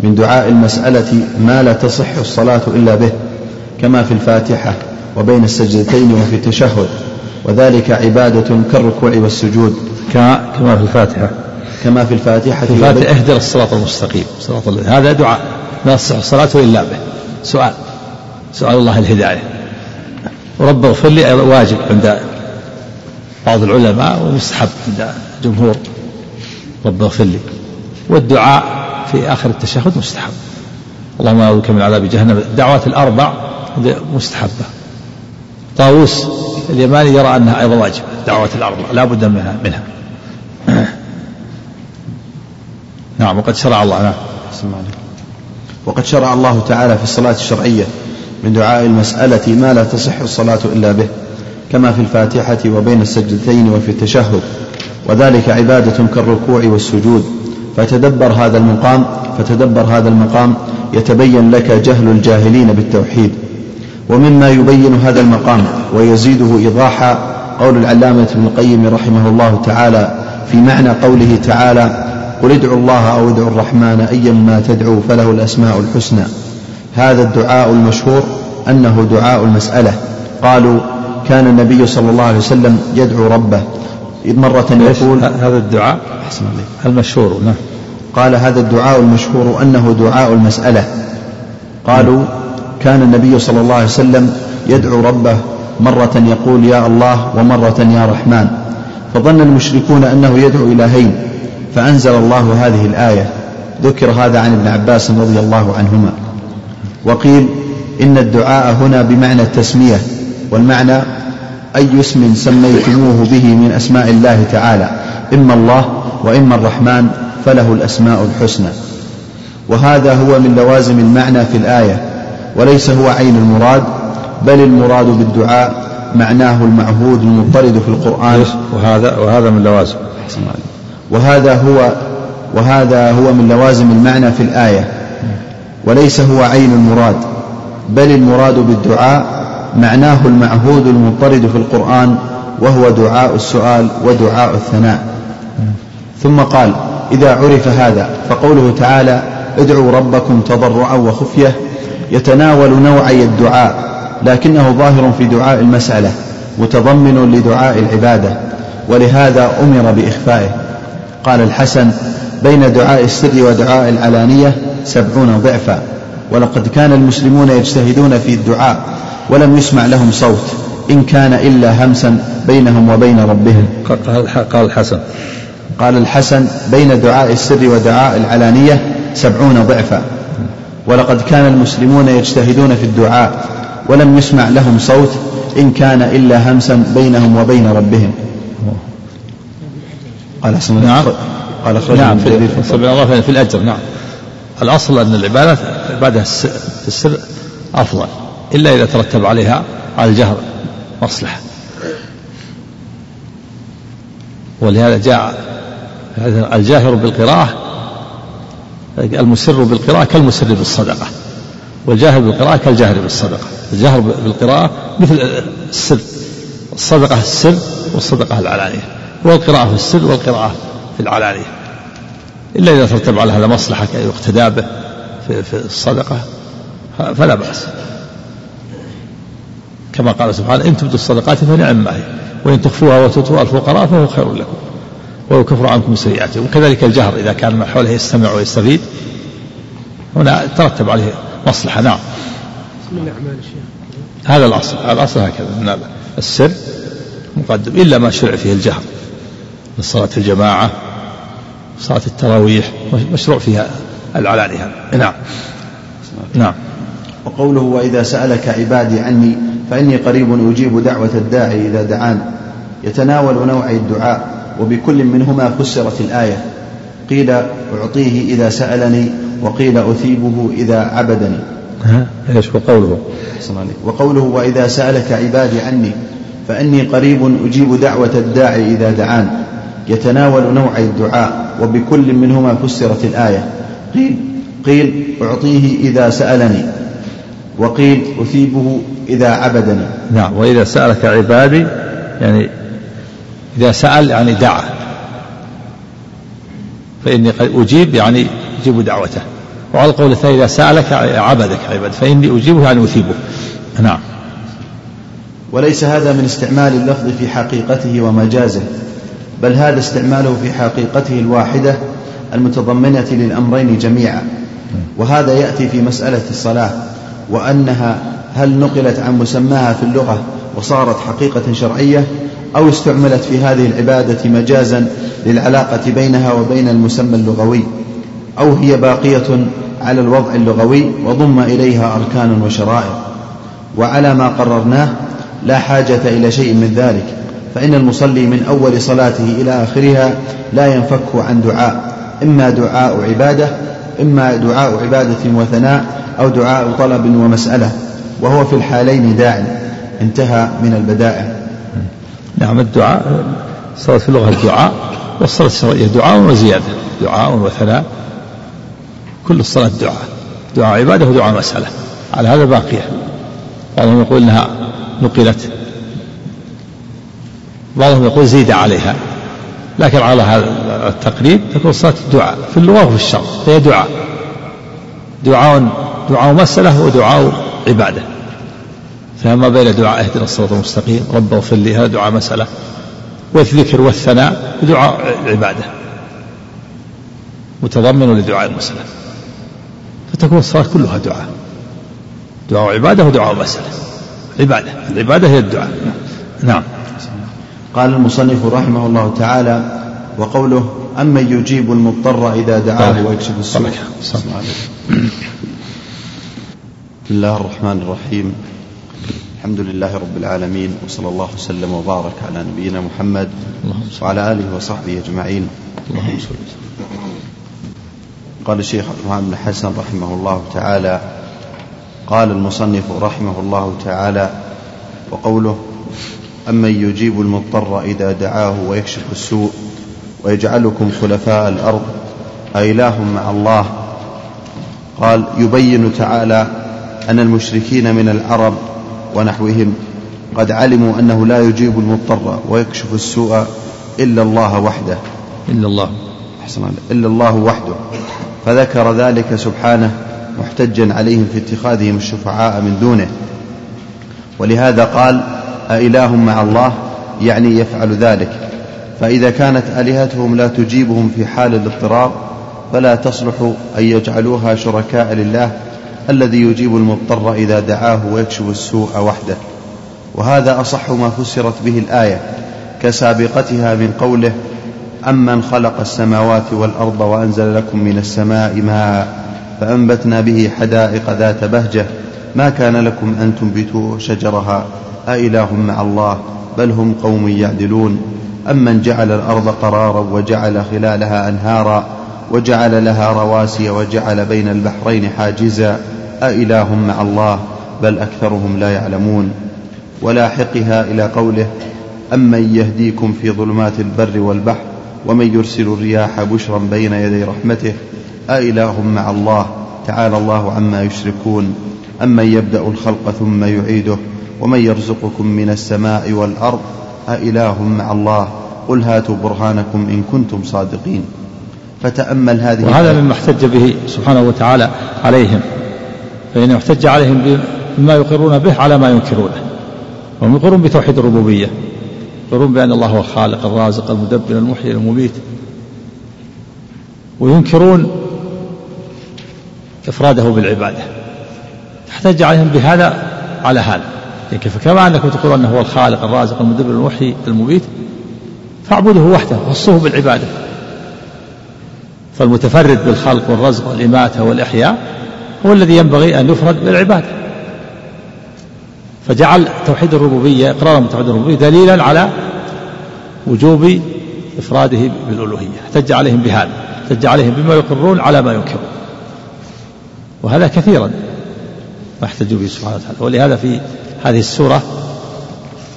من دعاء المسألة ما لا تصح الصلاة إلا به كما في الفاتحة وبين السجدتين وفي التشهد وذلك عبادة كالركوع والسجود. كما في الفاتحة. كما في الفاتحة في الفاتحة اهدر الصراط المستقيم. صراط هذا دعاء. لا تصح الصلاة إلا به. سؤال. سؤال الله الهداية. ورب اغفر لي واجب عند بعض العلماء ومستحب عند جمهور. رب اغفر لي. والدعاء في آخر التشهد مستحب. اللهم أعوذ من عذاب جهنم. الدعوات الأربع مستحبة. طاووس اليماني يرى أنها أيضا واجب الدعوات الأربع لا بد منها منها. نعم وقد شرع الله نعم. وقد شرع الله تعالى في الصلاة الشرعية من دعاء المسألة ما لا تصح الصلاة إلا به كما في الفاتحة وبين السجدتين وفي التشهد. وذلك عبادة كالركوع والسجود. فتدبر هذا المقام فتدبر هذا المقام يتبين لك جهل الجاهلين بالتوحيد. ومما يبين هذا المقام ويزيده إيضاحا قول العلامة ابن القيم رحمه الله تعالى في معنى قوله تعالى قل ادعوا الله أو ادعوا الرحمن أيا ما تدعوا فله الأسماء الحسنى. هذا الدعاء المشهور أنه دعاء المسألة. قالوا كان النبي صلى الله عليه وسلم يدعو ربه مرة يقول هذا الدعاء؟ المشهور نعم قال هذا الدعاء المشهور أنه دعاء المسألة. قالوا كان النبي صلى الله عليه وسلم يدعو ربه مرة يقول يا الله ومرة يا رحمن. فظن المشركون أنه يدعو إلهين فأنزل الله هذه الآية. ذكر هذا عن ابن عباس رضي الله عنهما. وقيل إن الدعاء هنا بمعنى التسمية والمعنى أي اسم سميتموه به من أسماء الله تعالى إما الله وإما الرحمن فله الأسماء الحسنى. وهذا هو من لوازم المعنى في الآية وليس هو عين المراد بل المراد بالدعاء معناه المعهود المضطرد في القرآن. وهذا وهذا من لوازم. وهذا هو وهذا هو من لوازم المعنى في الآية وليس هو عين المراد بل المراد بالدعاء معناه المعهود المضطرد في القرآن وهو دعاء السؤال ودعاء الثناء. ثم قال إذا عرف هذا فقوله تعالى ادعوا ربكم تضرعا وخفية يتناول نوعي الدعاء لكنه ظاهر في دعاء المسألة متضمن لدعاء العبادة ولهذا أمر بإخفائه. قال الحسن بين دعاء السر ودعاء العلانية سبعون ضعفا. ولقد كان المسلمون يجتهدون في الدعاء ولم يسمع لهم صوت إن كان إلا همسا بينهم وبين ربهم. قال الحسن. قال الحسن بين دعاء السر ودعاء العلانية سبعون ضعفا. ولقد كان المسلمون يجتهدون في الدعاء ولم يسمع لهم صوت إن كان إلا همسا بينهم وبين ربهم. قال حسن. نعم. قال أخرج نعم في, الله في الأجر نعم. الأصل أن العبادة العبادة في السر أفضل إلا إذا ترتب عليها على الجهر مصلحة. ولهذا جاء الجاهر بالقراءة المسر بالقراءة كالمسر بالصدقة والجاهر بالقراءة كالجاهر بالصدقة. الجهر بالقراءة مثل السر الصدقة السر والصدقة العلانية والقراءة في السر والقراءة في العلانية. إلا إذا ترتب على هذا مصلحة يقتدى به في, في الصدقة فلا بأس. كما قال سبحانه إن تبدوا الصدقات فنعم ما هي وإن تخفوها وتؤتوها الفقراء فهو خير لكم ويكفر عنكم سيئاتكم. وكذلك الجهر إذا كان من حوله يستمع ويستفيد هنا ترتب عليه مصلحة. نعم. من الأعمال هذا الأصل الأصل هكذا. من السر مقدم إلا ما شرع فيه الجهر من صلاة الجماعة. صلاة التراويح مشروع فيها العلانية. نعم. نعم. وقوله وإذا سألك عبادي عني فإني قريب أجيب دعوة الداعي إذا دعان. يتناول نوع الدعاء وبكل منهما فسرت الآية. قيل أعطيه إذا سألني وقيل أثيبه إذا عبدني. ها؟ إيش وقوله وقوله وإذا سألك عبادي عني فإني قريب أجيب دعوة الداعي إذا دعان. يتناول نوع الدعاء وبكل منهما فسرت الآية. قيل قيل أعطيه إذا سألني. وقيل أثيبه إذا عبدني. نعم وإذا سألك عبادي يعني إذا سأل يعني دعا. فإني أجيب يعني أجيب دعوته. وعلى القول الثاني إذا سألك عبدك عباد فإني أجيبه يعني أثيبه. نعم. وليس هذا من استعمال اللفظ في حقيقته ومجازه. بل هذا استعماله في حقيقته الواحدة المتضمنة للأمرين جميعا. وهذا يأتي في مسألة الصلاة وأنها هل نقلت عن مسماها في اللغة وصارت حقيقة شرعية أو استعملت في هذه العبادة مجازا للعلاقة بينها وبين المسمى اللغوي أو هي باقية على الوضع اللغوي وضم إليها أركان وشرائع. وعلى ما قررناه لا حاجة إلى شيء من ذلك. فإن المصلي من أول صلاته إلى آخرها لا ينفك عن دعاء إما دعاء عبادة إما دعاء عبادة وثناء أو دعاء طلب ومسألة وهو في الحالين داع انتهى من البدائع. نعم الدعاء صارت في اللغة الدعاء والصلاة الشرعية دعاء وزيادة دعاء وثناء كل الصلاة دعاء دعاء عبادة ودعاء مسألة على هذا باقية. بعضهم يقول إنها نقلت بعضهم يقول زيد عليها. لكن على هذا التقريب تكون صلاة الدعاء. في اللغة وفي الشرع. هي دعاء. دعاء دعاء مسألة ودعاء عبادة. فما بين دعاء اهدنا الصراط المستقيم رب اغفر لي هذا دعاء مسألة. والذكر والثناء دعاء عبادة. متضمن لدعاء المسألة. فتكون الصلاة كلها دعاء. دعاء عبادة ودعاء مسألة. عبادة. العبادة هي الدعاء. نعم. قال المصنف رحمه الله تعالى وقوله أمن يجيب المضطر إذا دعاه طيب. ويكشف السوء. بسم الله الرحمن الرحيم. الحمد لله رب العالمين وصلى الله وسلم وبارك على نبينا محمد وعلى آله وصحبه أجمعين. اللهم صل قال الشيخ عبد الرحمن بن حسن رحمه الله تعالى قال المصنف رحمه الله تعالى وقوله أمن يجيب المضطر إذا دعاه ويكشف السوء ويجعلكم خلفاء الأرض أإله مع الله. قال يبين تعالى أن المشركين من العرب ونحوهم قد علموا أنه لا يجيب المضطر ويكشف السوء إلا الله وحده. إلا الله. أحسن إلا الله وحده. فذكر ذلك سبحانه محتجا عليهم في اتخاذهم الشفعاء من دونه. ولهذا قال أإله مع الله يعني يفعل ذلك. فإذا كانت آلهتهم لا تجيبهم في حال الاضطرار فلا تصلح أن يجعلوها شركاء لله الذي يجيب المضطر إذا دعاه ويكشف السوء وحده. وهذا أصح ما فسرت به الآية كسابقتها من قوله أمن خلق السماوات والأرض وأنزل لكم من السماء ماء فأنبتنا به حدائق ذات بهجة. ما كان لكم أن تنبتوا شجرها؟ أإله مع الله؟ بل هم قوم يعدلون. أمن جعل الأرض قرارا وجعل خلالها أنهارا وجعل لها رواسي وجعل بين البحرين حاجزا. أإله مع الله؟ بل أكثرهم لا يعلمون. ولاحقها إلى قوله أمن يهديكم في ظلمات البر والبحر ومن يرسل الرياح بشرا بين يدي رحمته. أإله مع الله تعالى الله عما يشركون أمن يبدأ الخلق ثم يعيده ومن يرزقكم من السماء والأرض أإله مع الله قل هاتوا برهانكم إن كنتم صادقين. فتأمل هذه وهذا مما احتج به سبحانه وتعالى عليهم فإنه احتج عليهم بما يقرون به على ما ينكرونه. وهم يقرون بتوحيد الربوبية يقرون بأن الله هو الخالق الرازق المدبر المحيي المميت. وينكرون إفراده بالعبادة. احتج عليهم بهذا على هذا. فكما أنكم تقولون أنه هو الخالق الرازق المدبر المحيي المميت فاعبده وحده وخصوه بالعبادة. فالمتفرد بالخلق والرزق والإماتة والإحياء هو الذي ينبغي أن يفرد بالعبادة. فجعل توحيد الربوبية إقرارا بتوحيد الربوبية دليلا على وجوب إفراده بالألوهية. احتج عليهم بهذا. احتج عليهم بما يقرون على ما ينكرون. وهذا كثيرا ما احتجوا به سبحانه وتعالى. ولهذا في هذه السورة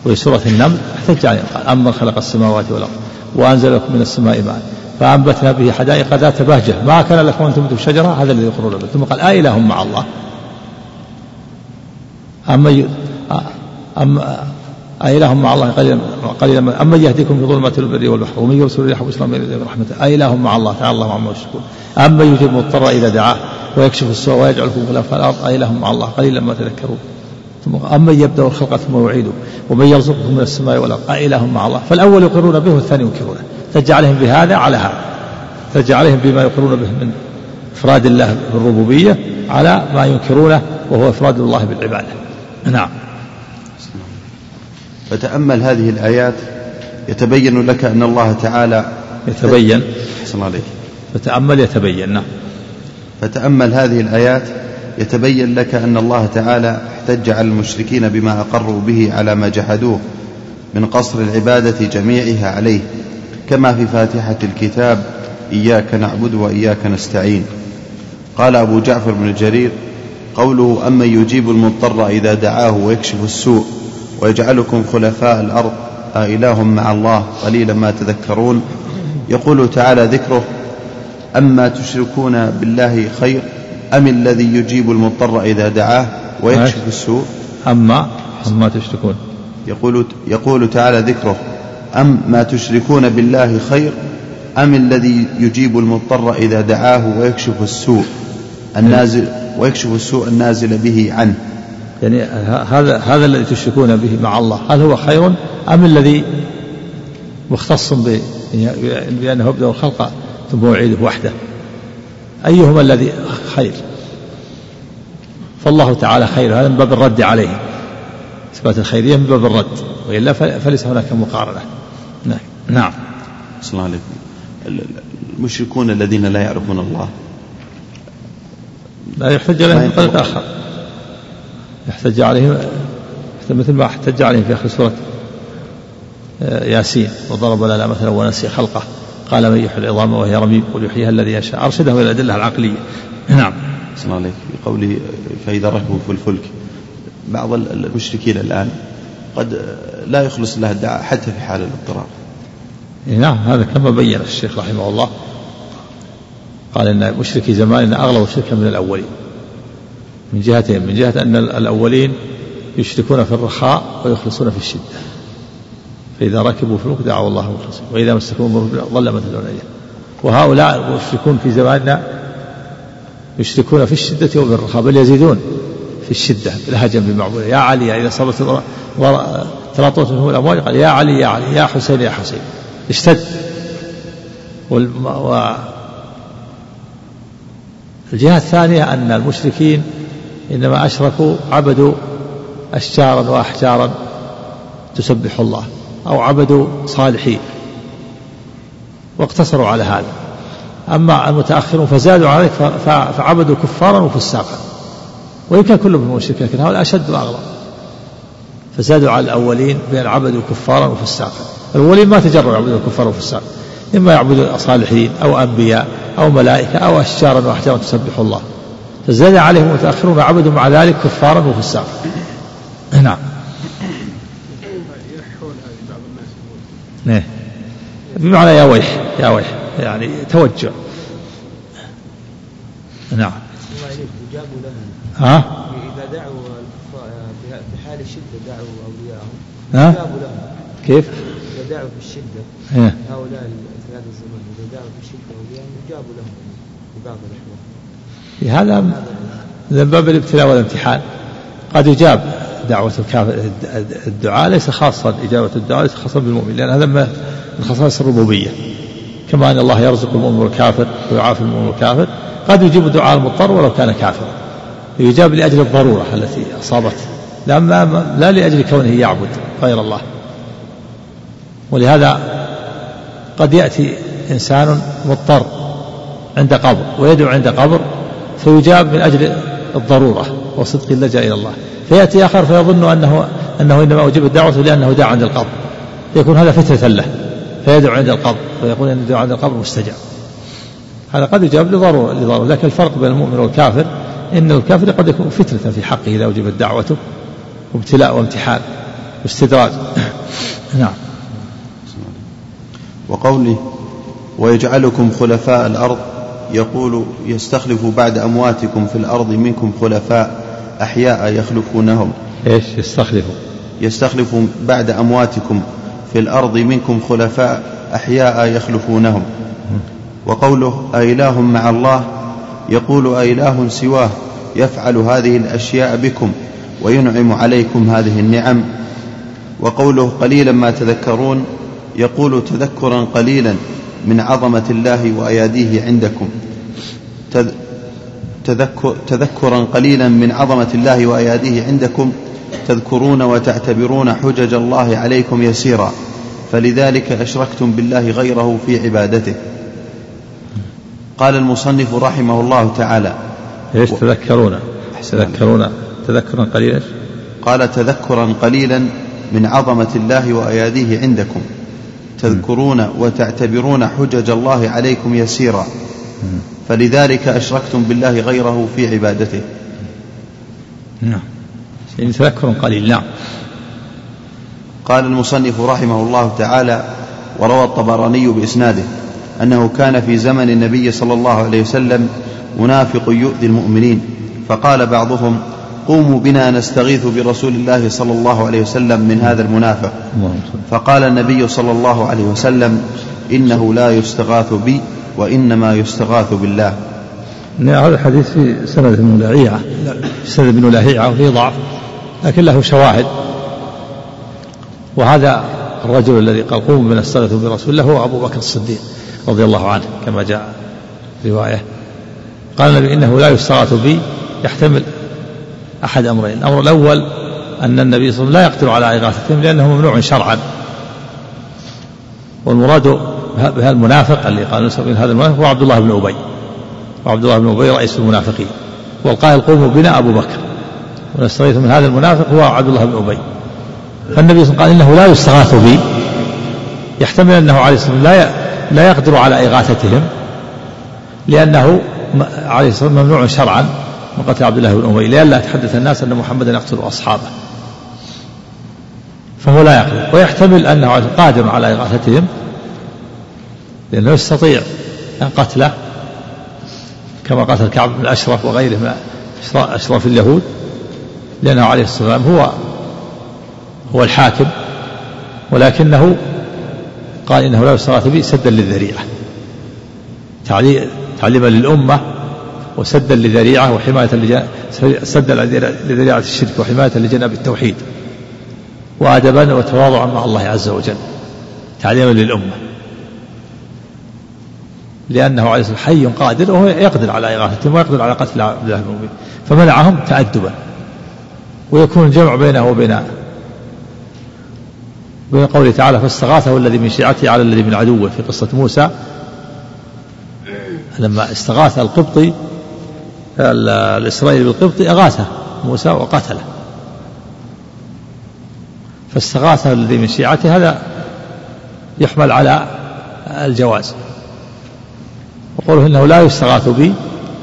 وهي سورة النمل أحتج عليهم قال أمن خلق السماوات والأرض وأنزل لكم من السماء ماء فأنبتنا به حدائق ذات بهجة ما كان لكم أن تنبتوا الشجرة هذا الذي يقرون به. ثم قال آه مع الله. أما أم أإله مع الله قليلا قليلا أما يهديكم في ظلمات البر والبحر ومن يرسل الرياح بشرا بين يدي رحمته أإله مع الله تعالى الله عما يشركون. أما يجيب المضطر إذا دعاه. ويكشف السوء ويجعلكم خلفاء الأرض أإله مع الله قليلا ما تذكرون. ثم أما يبدأ الخلق ثم يعيده ومن يرزقكم من السماء والأرض أإله مع الله. فالأول يقرون به والثاني ينكرونه. تجعل عليهم بهذا على هذا. تجعل عليهم بما يقرون به من إفراد الله بالربوبية على ما ينكرونه وهو إفراد الله بالعبادة. نعم. فتأمل هذه الآيات يتبين لك أن الله تعالى يتبين. عليك. فتأمل يتبين. نعم. فتأمل هذه الآيات يتبين لك أن الله تعالى احتج على المشركين بما أقروا به على ما جحدوه من قصر العبادة جميعها عليه كما في فاتحة الكتاب إياك نعبد وإياك نستعين. قال أبو جعفر بن جرير قوله أمن يجيب المضطر إذا دعاه ويكشف السوء ويجعلكم خلفاء الأرض أإله مع الله قليلا ما تذكرون يقول تعالى ذكره أما تشركون بالله خير أم الذي يجيب المضطر إذا دعاه ويكشف السوء؟ أما أما تشركون. يقول يقول تعالى ذكره أم ما تشركون بالله خير أم الذي يجيب المضطر إذا دعاه ويكشف السوء النازل ويكشف السوء النازل به عنه. يعني هذا هذا الذي تشركون به مع الله هل هو خير أم الذي مختص بأنه يبدأ الخلق ثم يعيده وحده. أيهما الذي خير؟ فالله تعالى خير هذا من باب الرد عليه إثبات الخيرية من باب الرد وإلا فليس هناك مقارنة. نعم. نعم. الله عليكم. المشركون الذين لا يعرفون الله. لا يحتج عليهم بطريقة آخر. يحتج عليهم مثل ما احتج عليهم في آخر سورة آه، ياسين وضرب لنا مثلا ونسي خلقه. قال من يحيي العظام وهي رميم قل يحييها الذي يشاء. أرشده إلى الأدلة العقلية. نعم. صلى عليك في قوله فإذا ركبوا في الفلك. بعض المشركين الآن قد لا يخلص الله الدعاء حتى في حال الاضطرار نعم هذا كما بين الشيخ رحمه الله. قال إن مشركي زماننا اغلب شركا من الأولين. من جهتين. من جهة أن الأولين يشركون في الرخاء ويخلصون في الشدة. فإذا ركبوا في الوقت دعوا الله مخلصين وإذا مسكهم ضل من تدعون اليه وهؤلاء المشركون في زماننا يشركون في الشدة وبالرخاء بل يزيدون في الشدة بالهجم بالمعبودة يا علي إذا صبت تلاطوت منهم الأموال قال يا علي يا علي يا حسين يا حسين. اشتد. والم... و... الجهة الثانية أن المشركين إنما أشركوا عبدوا أشجارا وأحجارا تسبح الله. أو عبدوا صالحين واقتصروا على هذا. أما المتأخرون فزادوا عليه فعبدوا كفارا وفساقا. وإن كان كلهم مشركين لكن هؤلاء أشد وأغلب فزادوا على الأولين بأن عبدوا كفارا وفساقا. الأولين ما تجروا يعبدوا كفارا وفساقا. إما يعبدوا صالحين أو أنبياء أو ملائكة أو أشجارا وأحجارا تسبح الله. فزاد عليهم المتأخرون وعبدوا مع ذلك كفارا وفساقا. نعم. نعم بمعنى يا ويح يا ويح يعني توجع. نعم. يجابوا لهم ها؟ إذا دعوا في حال الشدة دعوا أولياءهم. ها؟ يجابوا لهم. كيف؟ إذا دعوا في الشدة إيه. هؤلاء في هذا الزمان إذا دعوا في الشدة أولياءهم يجابوا لهم في بعض الأحوال. هذا من باب الابتلاء والامتحان. قد يجاب دعوة الكافر الدعاء ليس خاصا إجابة الدعاء ليس خاصا بالمؤمن لأن هذا من خصائص الربوبية. كما أن الله يرزق المؤمن والكافر ويعافي المؤمن والكافر قد يجيب دعاء المضطر ولو كان كافرا. يجاب لأجل الضرورة التي أصابته لا, لا لأجل كونه يعبد غير الله. ولهذا قد يأتي إنسان مضطر عند قبر ويدعو عند قبر فيجاب من أجل الضرورة وصدق اللجأ إلى الله فيأتي آخر فيظن أنه أنه إنما أجيب الدعوة لأنه دعا عند القبر. يكون هذا فتنة له. فيدعو عند القبر. ويقول أن الدعاء عند القبر مستجاب. هذا قد يجاب لضرورة لضرورة. لكن الفرق بين المؤمن والكافر إن الكافر قد يكون فتنة في حقه إذا أجيبت دعوته. وابتلاء وامتحان واستدراج. نعم. وقوله ويجعلكم خلفاء الأرض يقول يستخلف بعد أمواتكم في الأرض منكم خلفاء أحياء يخلفونهم إيش يستخلف يستخلف بعد أمواتكم في الأرض منكم خلفاء أحياء يخلفونهم وقوله أإله مع الله يقول أإله سواه يفعل هذه الأشياء بكم وينعم عليكم هذه النعم. وقوله قليلا ما تذكرون يقول تذكرا قليلا من عظمة الله وأياديه عندكم. تذكر تذكرا قليلا من عظمة الله وأياديه عندكم. تذكرون وتعتبرون حجج الله عليكم يسيرا. فلذلك أشركتم بالله غيره في عبادته. قال المصنف رحمه الله تعالى. إيش تذكرون؟ تذكرون تذكرا قليلا قال تذكرا قليلا من عظمة الله وأياديه عندكم. تذكرون وتعتبرون حجج الله عليكم يسيرا. فلذلك أشركتم بالله غيره في عبادته. نعم. تذكر قليل نعم. قال المصنف رحمه الله تعالى وروى الطبراني بإسناده أنه كان في زمن النبي صلى الله عليه وسلم منافق يؤذي المؤمنين فقال بعضهم قوموا بنا نستغيث برسول الله صلى الله عليه وسلم من هذا المنافق فقال النبي صلى الله عليه وسلم إنه لا يستغاث بي وإنما يستغاث بالله. هذا الحديث في سند ابن لهيعة. سند ابن لهيعة وفيه ضعف لكن له شواهد. وهذا الرجل الذي قال قوموا بنستغيث برسول الله هو أبو بكر الصديق رضي الله عنه كما جاء رواية. قال النبي إنه لا يستغاث بي يحتمل أحد أمرين. الأمر الأول أن النبي صلى الله عليه وسلم لا يقدر على إغاثتهم لأنه ممنوع شرعا. والمراد بهذا المنافق اللي قال هذا المنافق هو عبد الله بن أبي. وعبد الله بن أبي رئيس المنافقين. والقائل قوموا بنا أبو بكر. ونستغيث من هذا المنافق هو عبد الله بن أبي. فالنبي صلى الله عليه وسلم قال إنه لا يستغاث بي. يحتمل أنه عليه الصلاة والسلام لا لا يقدر على إغاثتهم. لأنه عليه الصلاة والسلام ممنوع شرعا. من قتل عبد الله بن أبي لئلا يتحدث الناس أن محمدا يقتل أصحابه. فهو لا يقدر ويحتمل أنه قادر على إغاثتهم لأنه يستطيع أن قتله كما قتل كعب بن الأشرف وغيره من أشراف اليهود لأنه عليه الصلاة والسلام هو هو الحاكم ولكنه قال إنه لا يستغاث به سدا للذريعة. تعليما للأمة وسدا لذريعة وحماية سدا لذريعة الشرك وحماية لجناب التوحيد وأدبا وتواضعا مع الله عز وجل تعليما للأمة. لأنه عليه الصلاة حي قادر وهو يقدر على إغاثتهم ويقدر على قتل عبد الله أبي فمنعهم تأدبا. ويكون الجمع بينه وبين بين قوله تعالى فاستغاثه الذي من شيعته على الذي من عدوه في قصة موسى. لما استغاث القبطي الإسرائيلي بالقبطي أغاثة موسى وقتله فاستغاثه الذي من شيعته هذا يحمل على الجواز. وقوله إنه لا يستغاث بي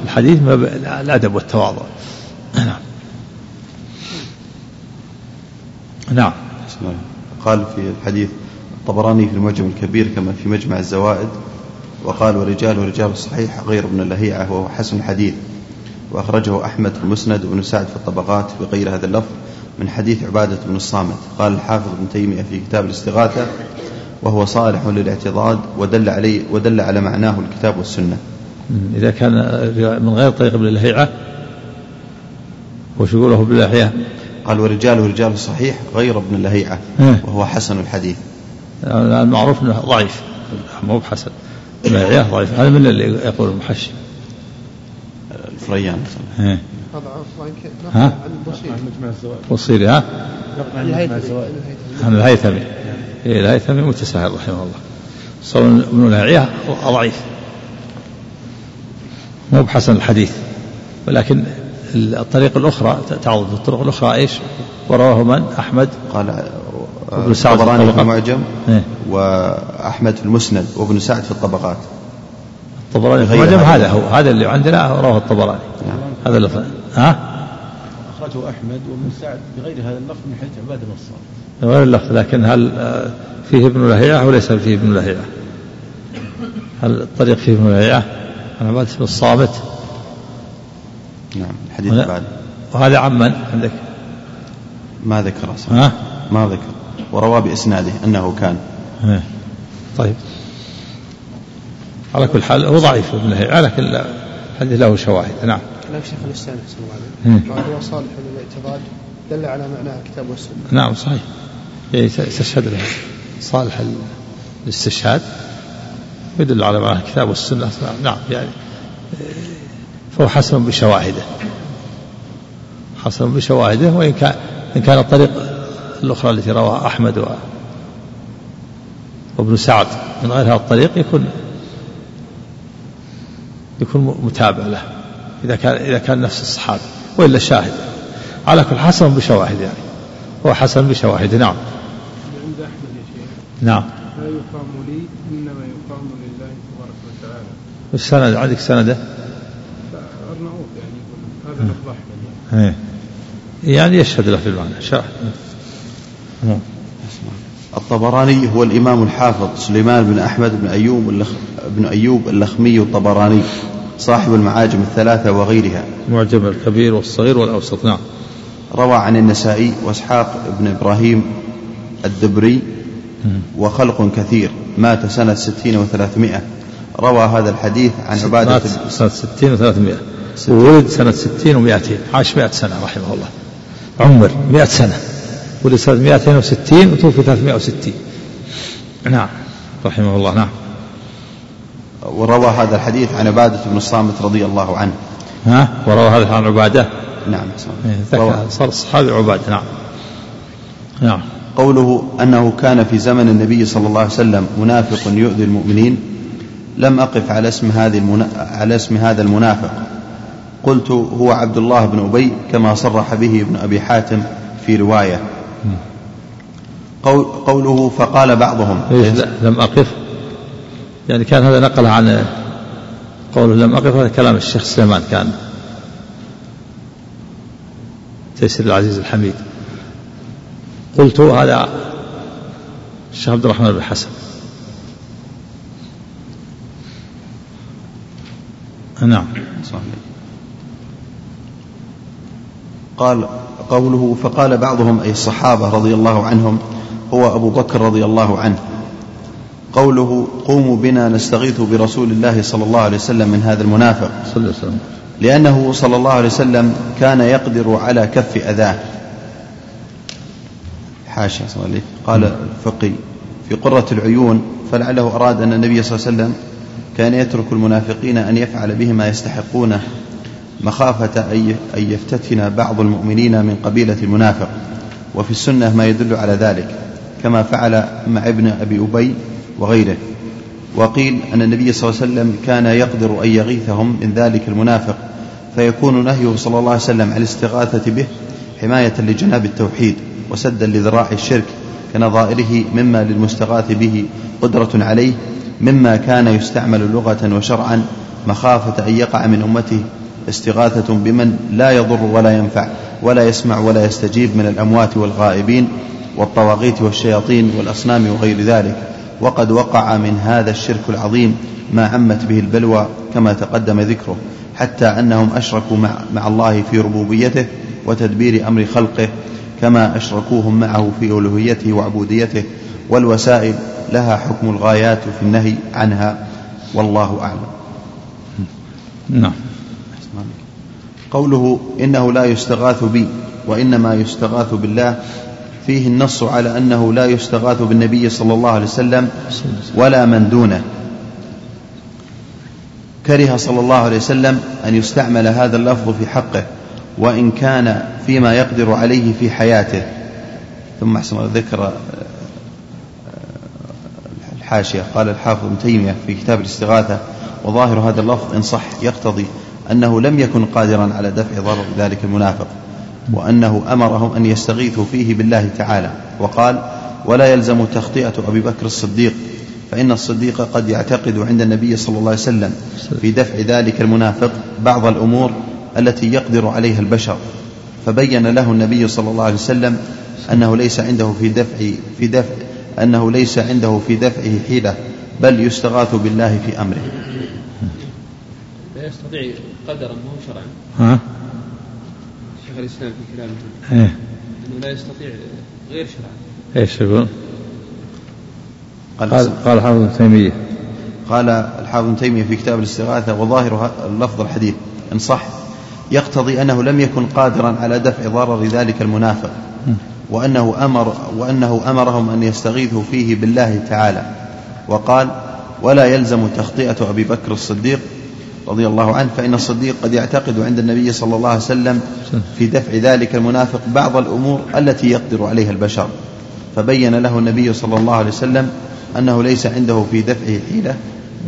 الحديث الأدب والتواضع. نعم. نعم. قال في الحديث الطبراني في المعجم الكبير كما في مجمع الزوائد وقال ورجال ورجال الصحيح غير ابن اللهيعة وهو حسن الحديث وأخرجه أحمد في المسند وابن سعد في الطبقات بغير هذا اللفظ من حديث عبادة بن الصامت. قال الحافظ ابن تيمية في كتاب الاستغاثة وهو صالح للاعتضاد ودل عليه ودل على معناه الكتاب والسنة. إذا كان من غير طريق ابن اللهيعة وش يقوله ابن قال ورجال ورجال الصحيح غير ابن اللهيعة وهو حسن الحديث. المعروف إنه ضعيف. مو بحسن. اللهيعة ضعيف. هذا من اللي يقول المحشي. الفريان هذا ها؟ بصيري ها؟ عن الهيثمي. إيه الهيثمي متساهل رحمه الله. صار ابن الهيعة ضعيف. مو بحسن الحديث. ولكن الطريق الأخرى تعوض. الطرق الأخرى إيش؟ ورواه من؟ أحمد. قال ابن سعد في المعجم إيه؟ وأحمد في المسند وابن سعد في الطبقات. الطبراني في المعجم هذا هو هذا اللي عندنا رواه الطبراني. نعم. هذا اللي ها؟ أخرجه أحمد وابن سعد بغير هذا اللفظ من حيث عبادة بن الصالح غير اللفظ لكن هل فيه ابن لهيعة وليس فيه ابن لهيعة؟ هل الطريق فيه ابن لهيعة؟ عن عبادة بن الصامت. نعم الحديث بعد. وهذا عمن عندك؟ ما ذكر أصلا. ها؟ ما ذكر. وروى بإسناده أنه كان. ها. طيب. على كل حال هو ضعيف ابن لهيعة لكن الحديث له شواهد. نعم. كلام شيخ الإسلام أحسن الله عليك هو صالح للاعتقاد دل على معناه الكتاب والسنة. نعم صحيح. يستشهد له. صالح الاستشهاد يدل على معنى الكتاب والسنة. نعم يعني فهو حسن بشواهده. حسن بشواهده وإن كان إن كان الطريق الأخرى التي رواها أحمد و وابن سعد من غير هذا الطريق يكون يكون متابع له إذا كان إذا كان نفس الصحابي وإلا شاهد. على كل حسن بشواهد يعني. هو حسن بشواهد نعم. عند أحمد يا شيخ نعم. لا يقام لي إنما يقام لله تبارك وتعالى. السند عندك سنده؟ أرناؤوط يعني يقول هذا لفظ أحمد يعني. يعني يشهد له في المعنى شاهد. نعم. الطبراني هو الإمام الحافظ سليمان بن أحمد بن أيوب اللخ... بن أيوب اللخمي الطبراني صاحب المعاجم الثلاثة وغيرها. المعجم الكبير والصغير والأوسط نعم. روى عن النسائي وإسحاق بن إبراهيم الدبري وخلق كثير مات سنة ستين وثلاثمائة. روى هذا الحديث عن عبادة مات سنة ستين وثلاثمائة. وولد سنة ستين ومائتين. عاش مائة سنة رحمه الله. عمر مائة سنة. ولد سنة مائتين وستين وتوفي ثلاثمائة وستين. نعم. رحمه الله نعم. وروى هذا الحديث عن عبادة بن الصامت رضي الله عنه. ها؟ وروى هذا عن عبادة؟ نعم إيه، صار الصحابي عبادة نعم. نعم. قوله أنه كان في زمن النبي صلى الله عليه وسلم منافق يؤذي المؤمنين لم أقف على اسم هذه المنا... على اسم هذا المنافق. قلت هو عبد الله بن أبي كما صرح به ابن أبي حاتم في رواية. قوله فقال بعضهم. لم أقف. يعني كان هذا نقله عن قوله لم أقف هذا كلام الشيخ سليمان كان. تيسير العزيز الحميد. قلت هذا الشيخ عبد الرحمن بن حسن. نعم. صحيح. قال قوله فقال بعضهم أي الصحابة رضي الله عنهم هو أبو بكر رضي الله عنه. قوله قوموا بنا نستغيث برسول الله صلى الله عليه وسلم من هذا المنافق. صلى الله عليه وسلم. لأنه صلى الله عليه وسلم كان يقدر على كف أذاه. حاشا قال الفقي في قرة العيون فلعله أراد أن النبي صلى الله عليه وسلم كان يترك المنافقين أن يفعل بهم ما يستحقونه. مخافة أن يفتتن بعض المؤمنين من قبيلة المنافق. وفي السنة ما يدل على ذلك كما فعل مع ابن أبي أبي وغيره. وقيل أن النبي صلى الله عليه وسلم كان يقدر أن يغيثهم من ذلك المنافق فيكون نهيه صلى الله عليه وسلم عن الاستغاثة به حماية لجناب التوحيد وسدا لذراع الشرك كنظائره مما للمستغاث به قدرة عليه مما كان يستعمل لغة وشرعا مخافة أن يقع من أمته استغاثة بمن لا يضر ولا ينفع ولا يسمع ولا يستجيب من الأموات والغائبين والطواغيت والشياطين والأصنام وغير ذلك. وقد وقع من هذا الشرك العظيم ما عمت به البلوى كما تقدم ذكره حتى أنهم أشركوا مع, مع الله في ربوبيته وتدبير أمر خلقه كما أشركوهم معه في ألوهيته وعبوديته والوسائل لها حكم الغايات في النهي عنها. والله أعلم. نعم. قوله إنه لا يستغاث بي وإنما يستغاث بالله فيه النص على أنه لا يستغاث بالنبي صلى الله عليه وسلم ولا من دونه. كره صلى الله عليه وسلم أن يستعمل هذا اللفظ في حقه وإن كان فيما يقدر عليه في حياته. ثم أحسن ذكر آه، الحاشية قال الحافظ ابن تيمية في كتاب الاستغاثة وظاهر هذا اللفظ إن صح يقتضي أنه لم يكن قادرا على دفع ضرر ذلك المنافق وأنه أمرهم أن يستغيثوا فيه بالله تعالى. وقال ولا يلزم تخطئة أبي بكر الصديق فإن الصديق قد يعتقد عند النبي صلى الله عليه وسلم في دفع ذلك المنافق بعض الأمور التي يقدر عليها البشر. فبين له النبي صلى الله عليه وسلم أنه ليس عنده في دفع في دفع أنه ليس عنده في دفعه حيلة بل يستغاث بالله في أمره. لا يستطيع قدرا مو شرعا ها؟ شيخ الإسلام في كلامه. إيه. أنه لا يستطيع غير شرعا إيش يقول؟ قال قال قال حافظ ابن تيمية. قال الحافظ ابن تيمية في كتاب الاستغاثة وظاهر لفظ الحديث. إن صح يقتضي أنه لم يكن قادرا على دفع ضرر ذلك المنافق وأنه أمر وأنه أمرهم أن يستغيثوا فيه بالله تعالى. وقال ولا يلزم تخطئة أبي بكر الصديق رضي الله عنه فإن الصديق قد يعتقد عند النبي صلى الله عليه وسلم في دفع ذلك المنافق بعض الأمور التي يقدر عليها البشر. فبين له النبي صلى الله عليه وسلم أنه ليس عنده في دفعه حيلة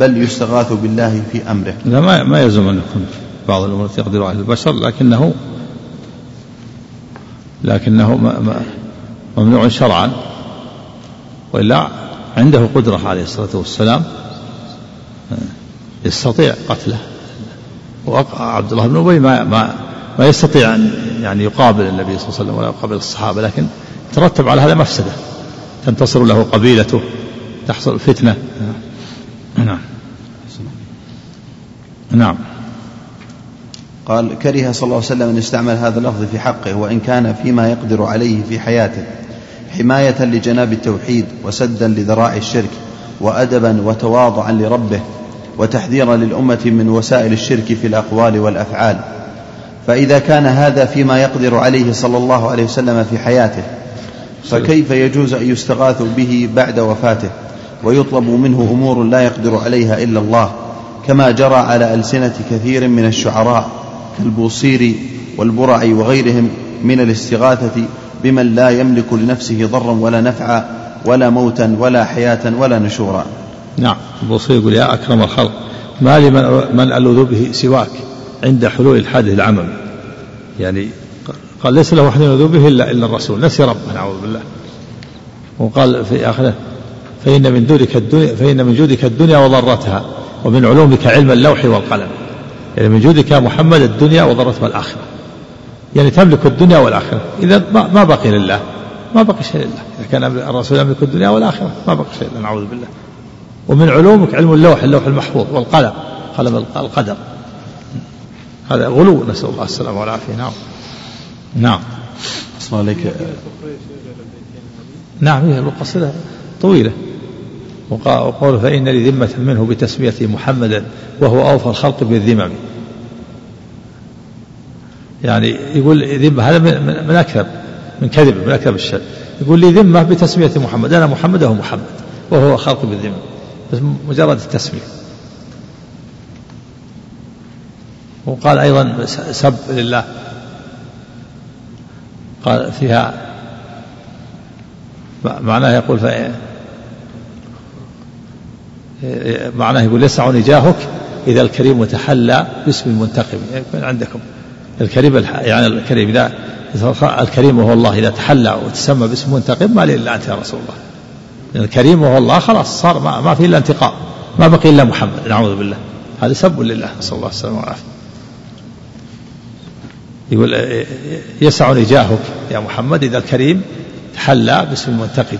بل يستغاث بالله في أمره. لا ما ما يلزم أن يكون بعض الأمور التي يقدر عليها البشر لكنه لكنه ممنوع شرعا. وإلا عنده قدرة عليه الصلاة والسلام. يستطيع قتله. وعبد الله بن أبي ما, ما, ما يستطيع أن يعني يقابل النبي صلى الله عليه وسلم ولا يقابل الصحابة لكن ترتب على هذا مفسدة. تنتصر له قبيلته تحصل فتنة. نعم. نعم. قال كره صلى الله عليه وسلم أن يستعمل هذا اللفظ في حقه وإن كان فيما يقدر عليه في حياته حماية لجناب التوحيد وسدا لذراع الشرك وأدبا وتواضعا لربه وتحذيرا للأمة من وسائل الشرك في الأقوال والأفعال. فإذا كان هذا فيما يقدر عليه صلى الله عليه وسلم في حياته فكيف يجوز أن يستغاث به بعد وفاته؟ ويطلب منه أمور لا يقدر عليها إلا الله كما جرى على ألسنة كثير من الشعراء كالبوصيري والبرع وغيرهم من الاستغاثة بمن لا يملك لنفسه ضرا ولا نفعا ولا موتا ولا حياة ولا نشورا. نعم. البوصيري يقول يا أكرم الخلق ما لي من ألوذ به سواك عند حلول الحادث العمم يعني قال ليس له أحد يلوذ به إلا إلا الرسول. نسي ربه نعوذ بالله. وقال في آخره فإن من جودك الدنيا فإن من جودك الدنيا وضرتها ومن علومك علم اللوح والقلم. يعني من جودك يا محمد الدنيا وضرتها الآخرة. يعني تملك الدنيا والآخرة. إذا ما بقي لله. ما بقي شيء لله. إذا كان الرسول يملك الدنيا والآخرة ما بقي شيء لله. نعوذ بالله. ومن علومك علم اللوح اللوح المحفوظ والقلم قلم القدر هذا غلو نسأل الله السلامة والعافية. نعم. نعم. أصلا عليك. نعم هي القصيدة طويلة. وقول فإن لي ذمة منه بتسميته محمدا وهو أوفى الخلق بالذمم. يعني يقول ذمة هذا من, أكذب من كذب من أكذب الشر. يقول لي ذمة بتسمية محمد أنا محمد وهو محمد وهو خلق بالذمة بس مجرد التسمية وقال أيضا سب لله. قال فيها معناه يقول معناه يقول يسعني جاهك إذا الكريم تحلى باسم المنتقم. يعني عندكم الكريم يعني الكريم إذا الكريم وهو الله إذا تحلى وتسمى باسم منتقم ما لي إلا أنت يا رسول الله. الكريم وهو الله خلاص صار ما, ما في إلا انتقام ما بقي إلا محمد نعوذ بالله. هذا سب لله نسأل الله السلامة والعافية. يقول يسعني جاهك يا محمد إذا الكريم تحلى باسم المنتقم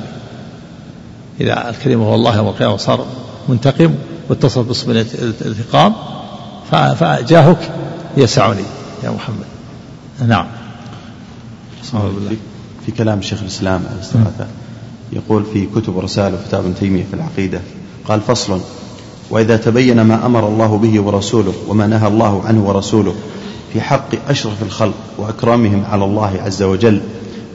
إذا الكريم هو الله يوم القيامة صار منتقم واتصف باسم الانتقام فجاهك يسعني يا محمد. نعم. في, في كلام شيخ الإسلام يقول في كتب ورسائل وفتاوى ابن تيمية في العقيدة قال فصل وإذا تبين ما أمر الله به ورسوله وما نهى الله عنه ورسوله في حق أشرف الخلق وأكرمهم على الله عز وجل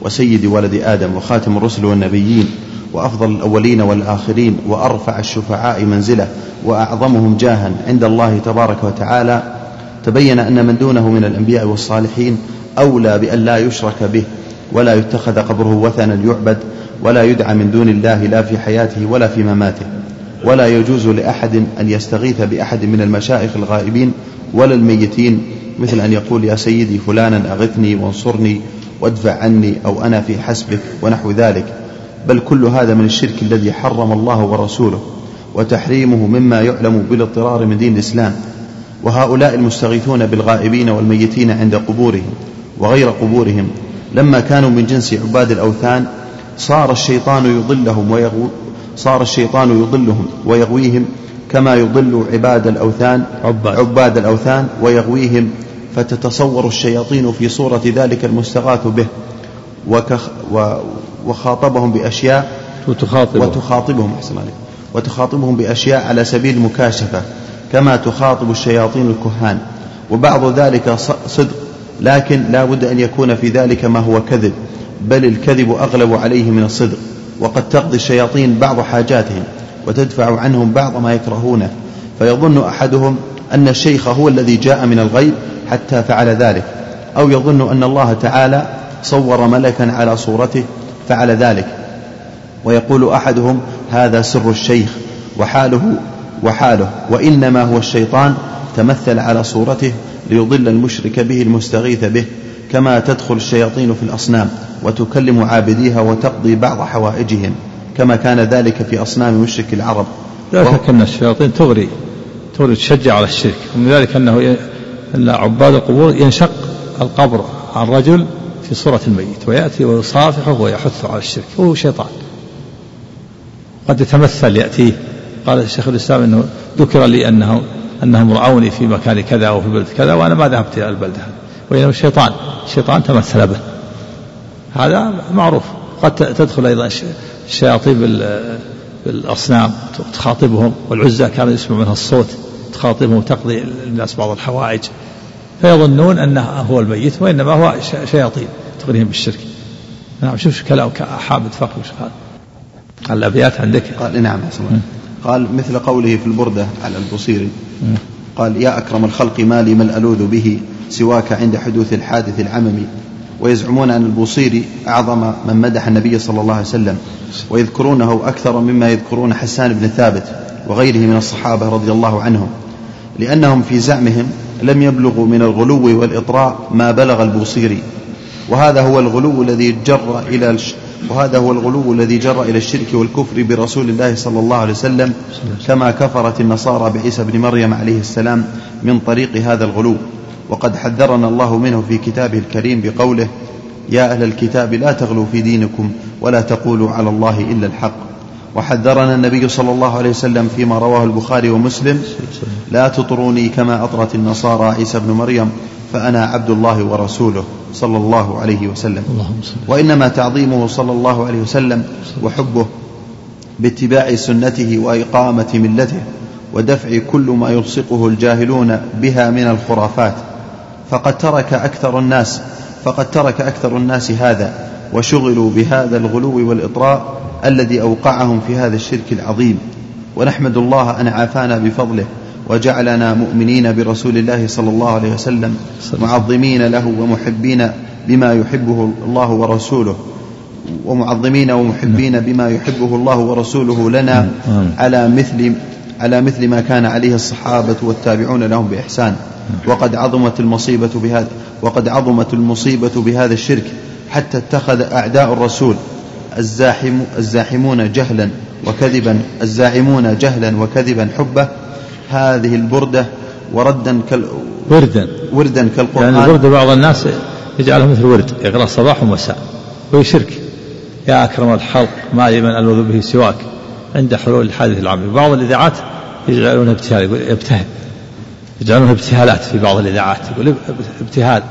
وسيد ولد آدم وخاتم الرسل والنبيين وأفضل الأولين والآخرين وأرفع الشفعاء منزلة وأعظمهم جاها عند الله تبارك وتعالى تبين أن من دونه من الأنبياء والصالحين أولى بأن لا يشرك به ولا يتخذ قبره وثنا يعبد ولا يدعى من دون الله لا في حياته ولا في مماته. ولا يجوز لأحد أن يستغيث بأحد من المشائخ الغائبين ولا الميتين مثل أن يقول يا سيدي فلانا أغثني وانصرني وادفع عني أو أنا في حسبك ونحو ذلك. بل كل هذا من الشرك الذي حرم الله ورسوله وتحريمه مما يعلم بالاضطرار من دين الإسلام. وهؤلاء المستغيثون بالغائبين والميتين عند قبورهم وغير قبورهم لما كانوا من جنس عباد الأوثان صار الشيطان يضلهم ويغو صار الشيطان يضلهم ويغويهم كما يضل عباد الأوثان عباد, عباد الأوثان ويغويهم فتتصور الشياطين في صورة ذلك المستغاث به وكخ و وخاطبهم بأشياء وتخاطبهم. وتخاطبهم أحسن عليك. وتخاطبهم بأشياء على سبيل المكاشفة كما تخاطب الشياطين الكهان. وبعض ذلك صدق لكن لا بد أن يكون في ذلك ما هو كذب بل الكذب أغلب عليه من الصدق وقد تقضي الشياطين بعض حاجاتهم وتدفع عنهم بعض ما يكرهونه فيظن أحدهم أن الشيخ هو الذي جاء من الغيب حتى فعل ذلك أو يظن أن الله تعالى صور ملكا على صورته فعل ذلك. ويقول أحدهم هذا سر الشيخ وحاله وحاله وإنما هو الشيطان تمثل على صورته ليضل المشرك به المستغيث به كما تدخل الشياطين في الأصنام وتكلم عابديها وتقضي بعض حوائجهم كما كان ذلك في أصنام مشرك العرب. لا شك أن الشياطين تغري تغري تشجع على الشرك. ومن ذلك أنه أن عباد القبور ينشق القبر عن رجل في صورة الميت ويأتي ويصافحه ويحث على الشرك. وهو شيطان. قد يتمثل يأتيه. قال الشيخ الإسلام أنه ذكر لي أنه أنهم رأوني في مكان كذا أو في بلد كذا وأنا ما ذهبت إلى البلدة وإنه الشيطان الشيطان تمثل به. هذا معروف. قد تدخل أيضا الشياطين بالأصنام تخاطبهم والعزة كان يسمع منها الصوت تخاطبهم وتقضي الناس بعض الحوائج. فيظنون أنه هو الميت وإنما هو شياطين تغريهم بالشرك. نعم شوف كلام حامد فقر وش قال. الأبيات عندك؟ قال نعم قال مثل قوله في البردة على البصيري قال يا أكرم الخلق ما لي من ألوذ به سواك عند حدوث الحادث العممي. ويزعمون أن البوصيري أعظم من مدح النبي صلى الله عليه وسلم. ويذكرونه أكثر مما يذكرون حسان بن ثابت وغيره من الصحابة رضي الله عنهم. لأنهم في زعمهم لم يبلغوا من الغلو والإطراء ما بلغ البوصيري وهذا هو الغلو الذي جر إلى وهذا هو الغلو الذي جر إلى الشرك والكفر برسول الله صلى الله عليه وسلم كما كفرت النصارى بعيسى بن مريم عليه السلام من طريق هذا الغلو. وقد حذرنا الله منه في كتابه الكريم بقوله يا أهل الكتاب لا تغلوا في دينكم ولا تقولوا على الله إلا الحق. وحذرنا النبي صلى الله عليه وسلم فيما رواه البخاري ومسلم. لا تطروني كما أطرت النصارى عيسى بن مريم فأنا عبد الله ورسوله صلى الله عليه وسلم. وإنما تعظيمه صلى الله عليه وسلم وحبه باتباع سنته وإقامة ملته ودفع كل ما يلصقه الجاهلون بها من الخرافات. فقد ترك أكثر الناس فقد ترك أكثر الناس هذا وشغلوا بهذا الغلو والإطراء الذي أوقعهم في هذا الشرك العظيم. ونحمد الله أن عافانا بفضله وجعلنا مؤمنين برسول الله صلى الله عليه وسلم معظمين له ومحبين بما يحبه الله ورسوله. ومعظمين ومحبين بما يحبه الله ورسوله لنا على مثل على مثل ما كان عليه الصحابة والتابعون لهم بإحسان. وقد عظمت المصيبة بهذا وقد عظمت المصيبة بهذا الشرك حتى اتخذ أعداء الرسول الزاحم الزاحمون جهلا وكذبا الزاعمون جهلا وكذبا حبه هذه البردة وردا كال وردا. وردا كالقرآن. يعني الورد بعض الناس يجعله مثل ورد يقرأ صباح ومساء وهي شرك يا أكرم الخلق ما لي من ألوذ به سواك. عند حلول الحادث العام بعض الإذاعات يجعلونها ابتهال يقول ابتهل. يجعلونها ابتهالات في بعض الإذاعات يقول ابتهال.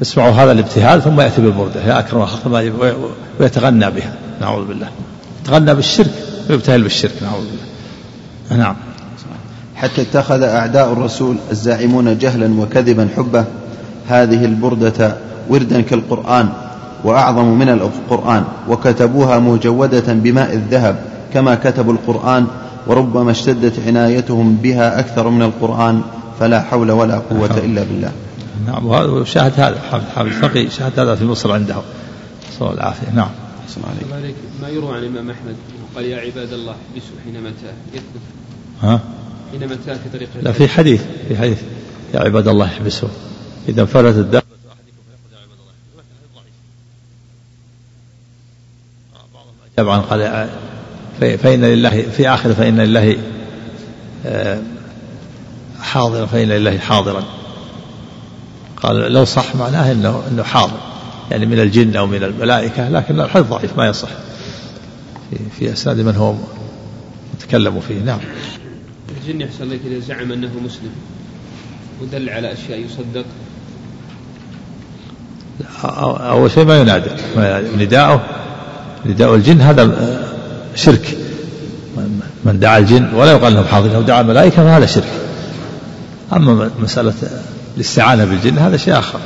يسمعوا هذا الابتهال ثم يأتي بالبردة يا أكرم الخلق ويتغنى بها. نعوذ بالله. يتغنى بالشرك ويبتهل بالشرك نعوذ بالله. نعم. حتى اتخذ أعداء الرسول الزاعمون جهلا وكذبا حبه هذه البردة وردا كالقرآن وأعظم من القرآن وكتبوها مجودة بماء الذهب كما كتبوا القرآن وربما اشتدت عنايتهم بها أكثر من القرآن فلا حول ولا قوة إلا بالله. نعم وشاهد هذا حافظ الفقي شاهد هذا في مصر عنده. نسأل الله العافية نعم. عليك ما يروى عن الإمام أحمد؟ قال يا عباد الله احبسوا حينما يثبت. ها؟ حينما تاه طريق لا في حديث في حديث. يا عباد الله احبسوا. إذا انفردت الدابة طبعا قال فإن لله في آخر فإن لله آه، حاضرا فإن لله حاضرا. قال لو صح معناه انه إنه حاضر. يعني من الجن أو من الملائكة لكن الحديث ضعيف ما يصح. في, في أسناد من هو متكلم فيه نعم. الجن يحصل لك إذا زعم أنه مسلم. ودل على أشياء يصدق. أول شيء ما ينادى نداءه نداء الجن هذا شرك. من دعا الجن ولا يقال انهم حاضرين لو دعا الملائكة فهذا شرك. أما مسألة الاستعانة بالجن هذا شيء آخر.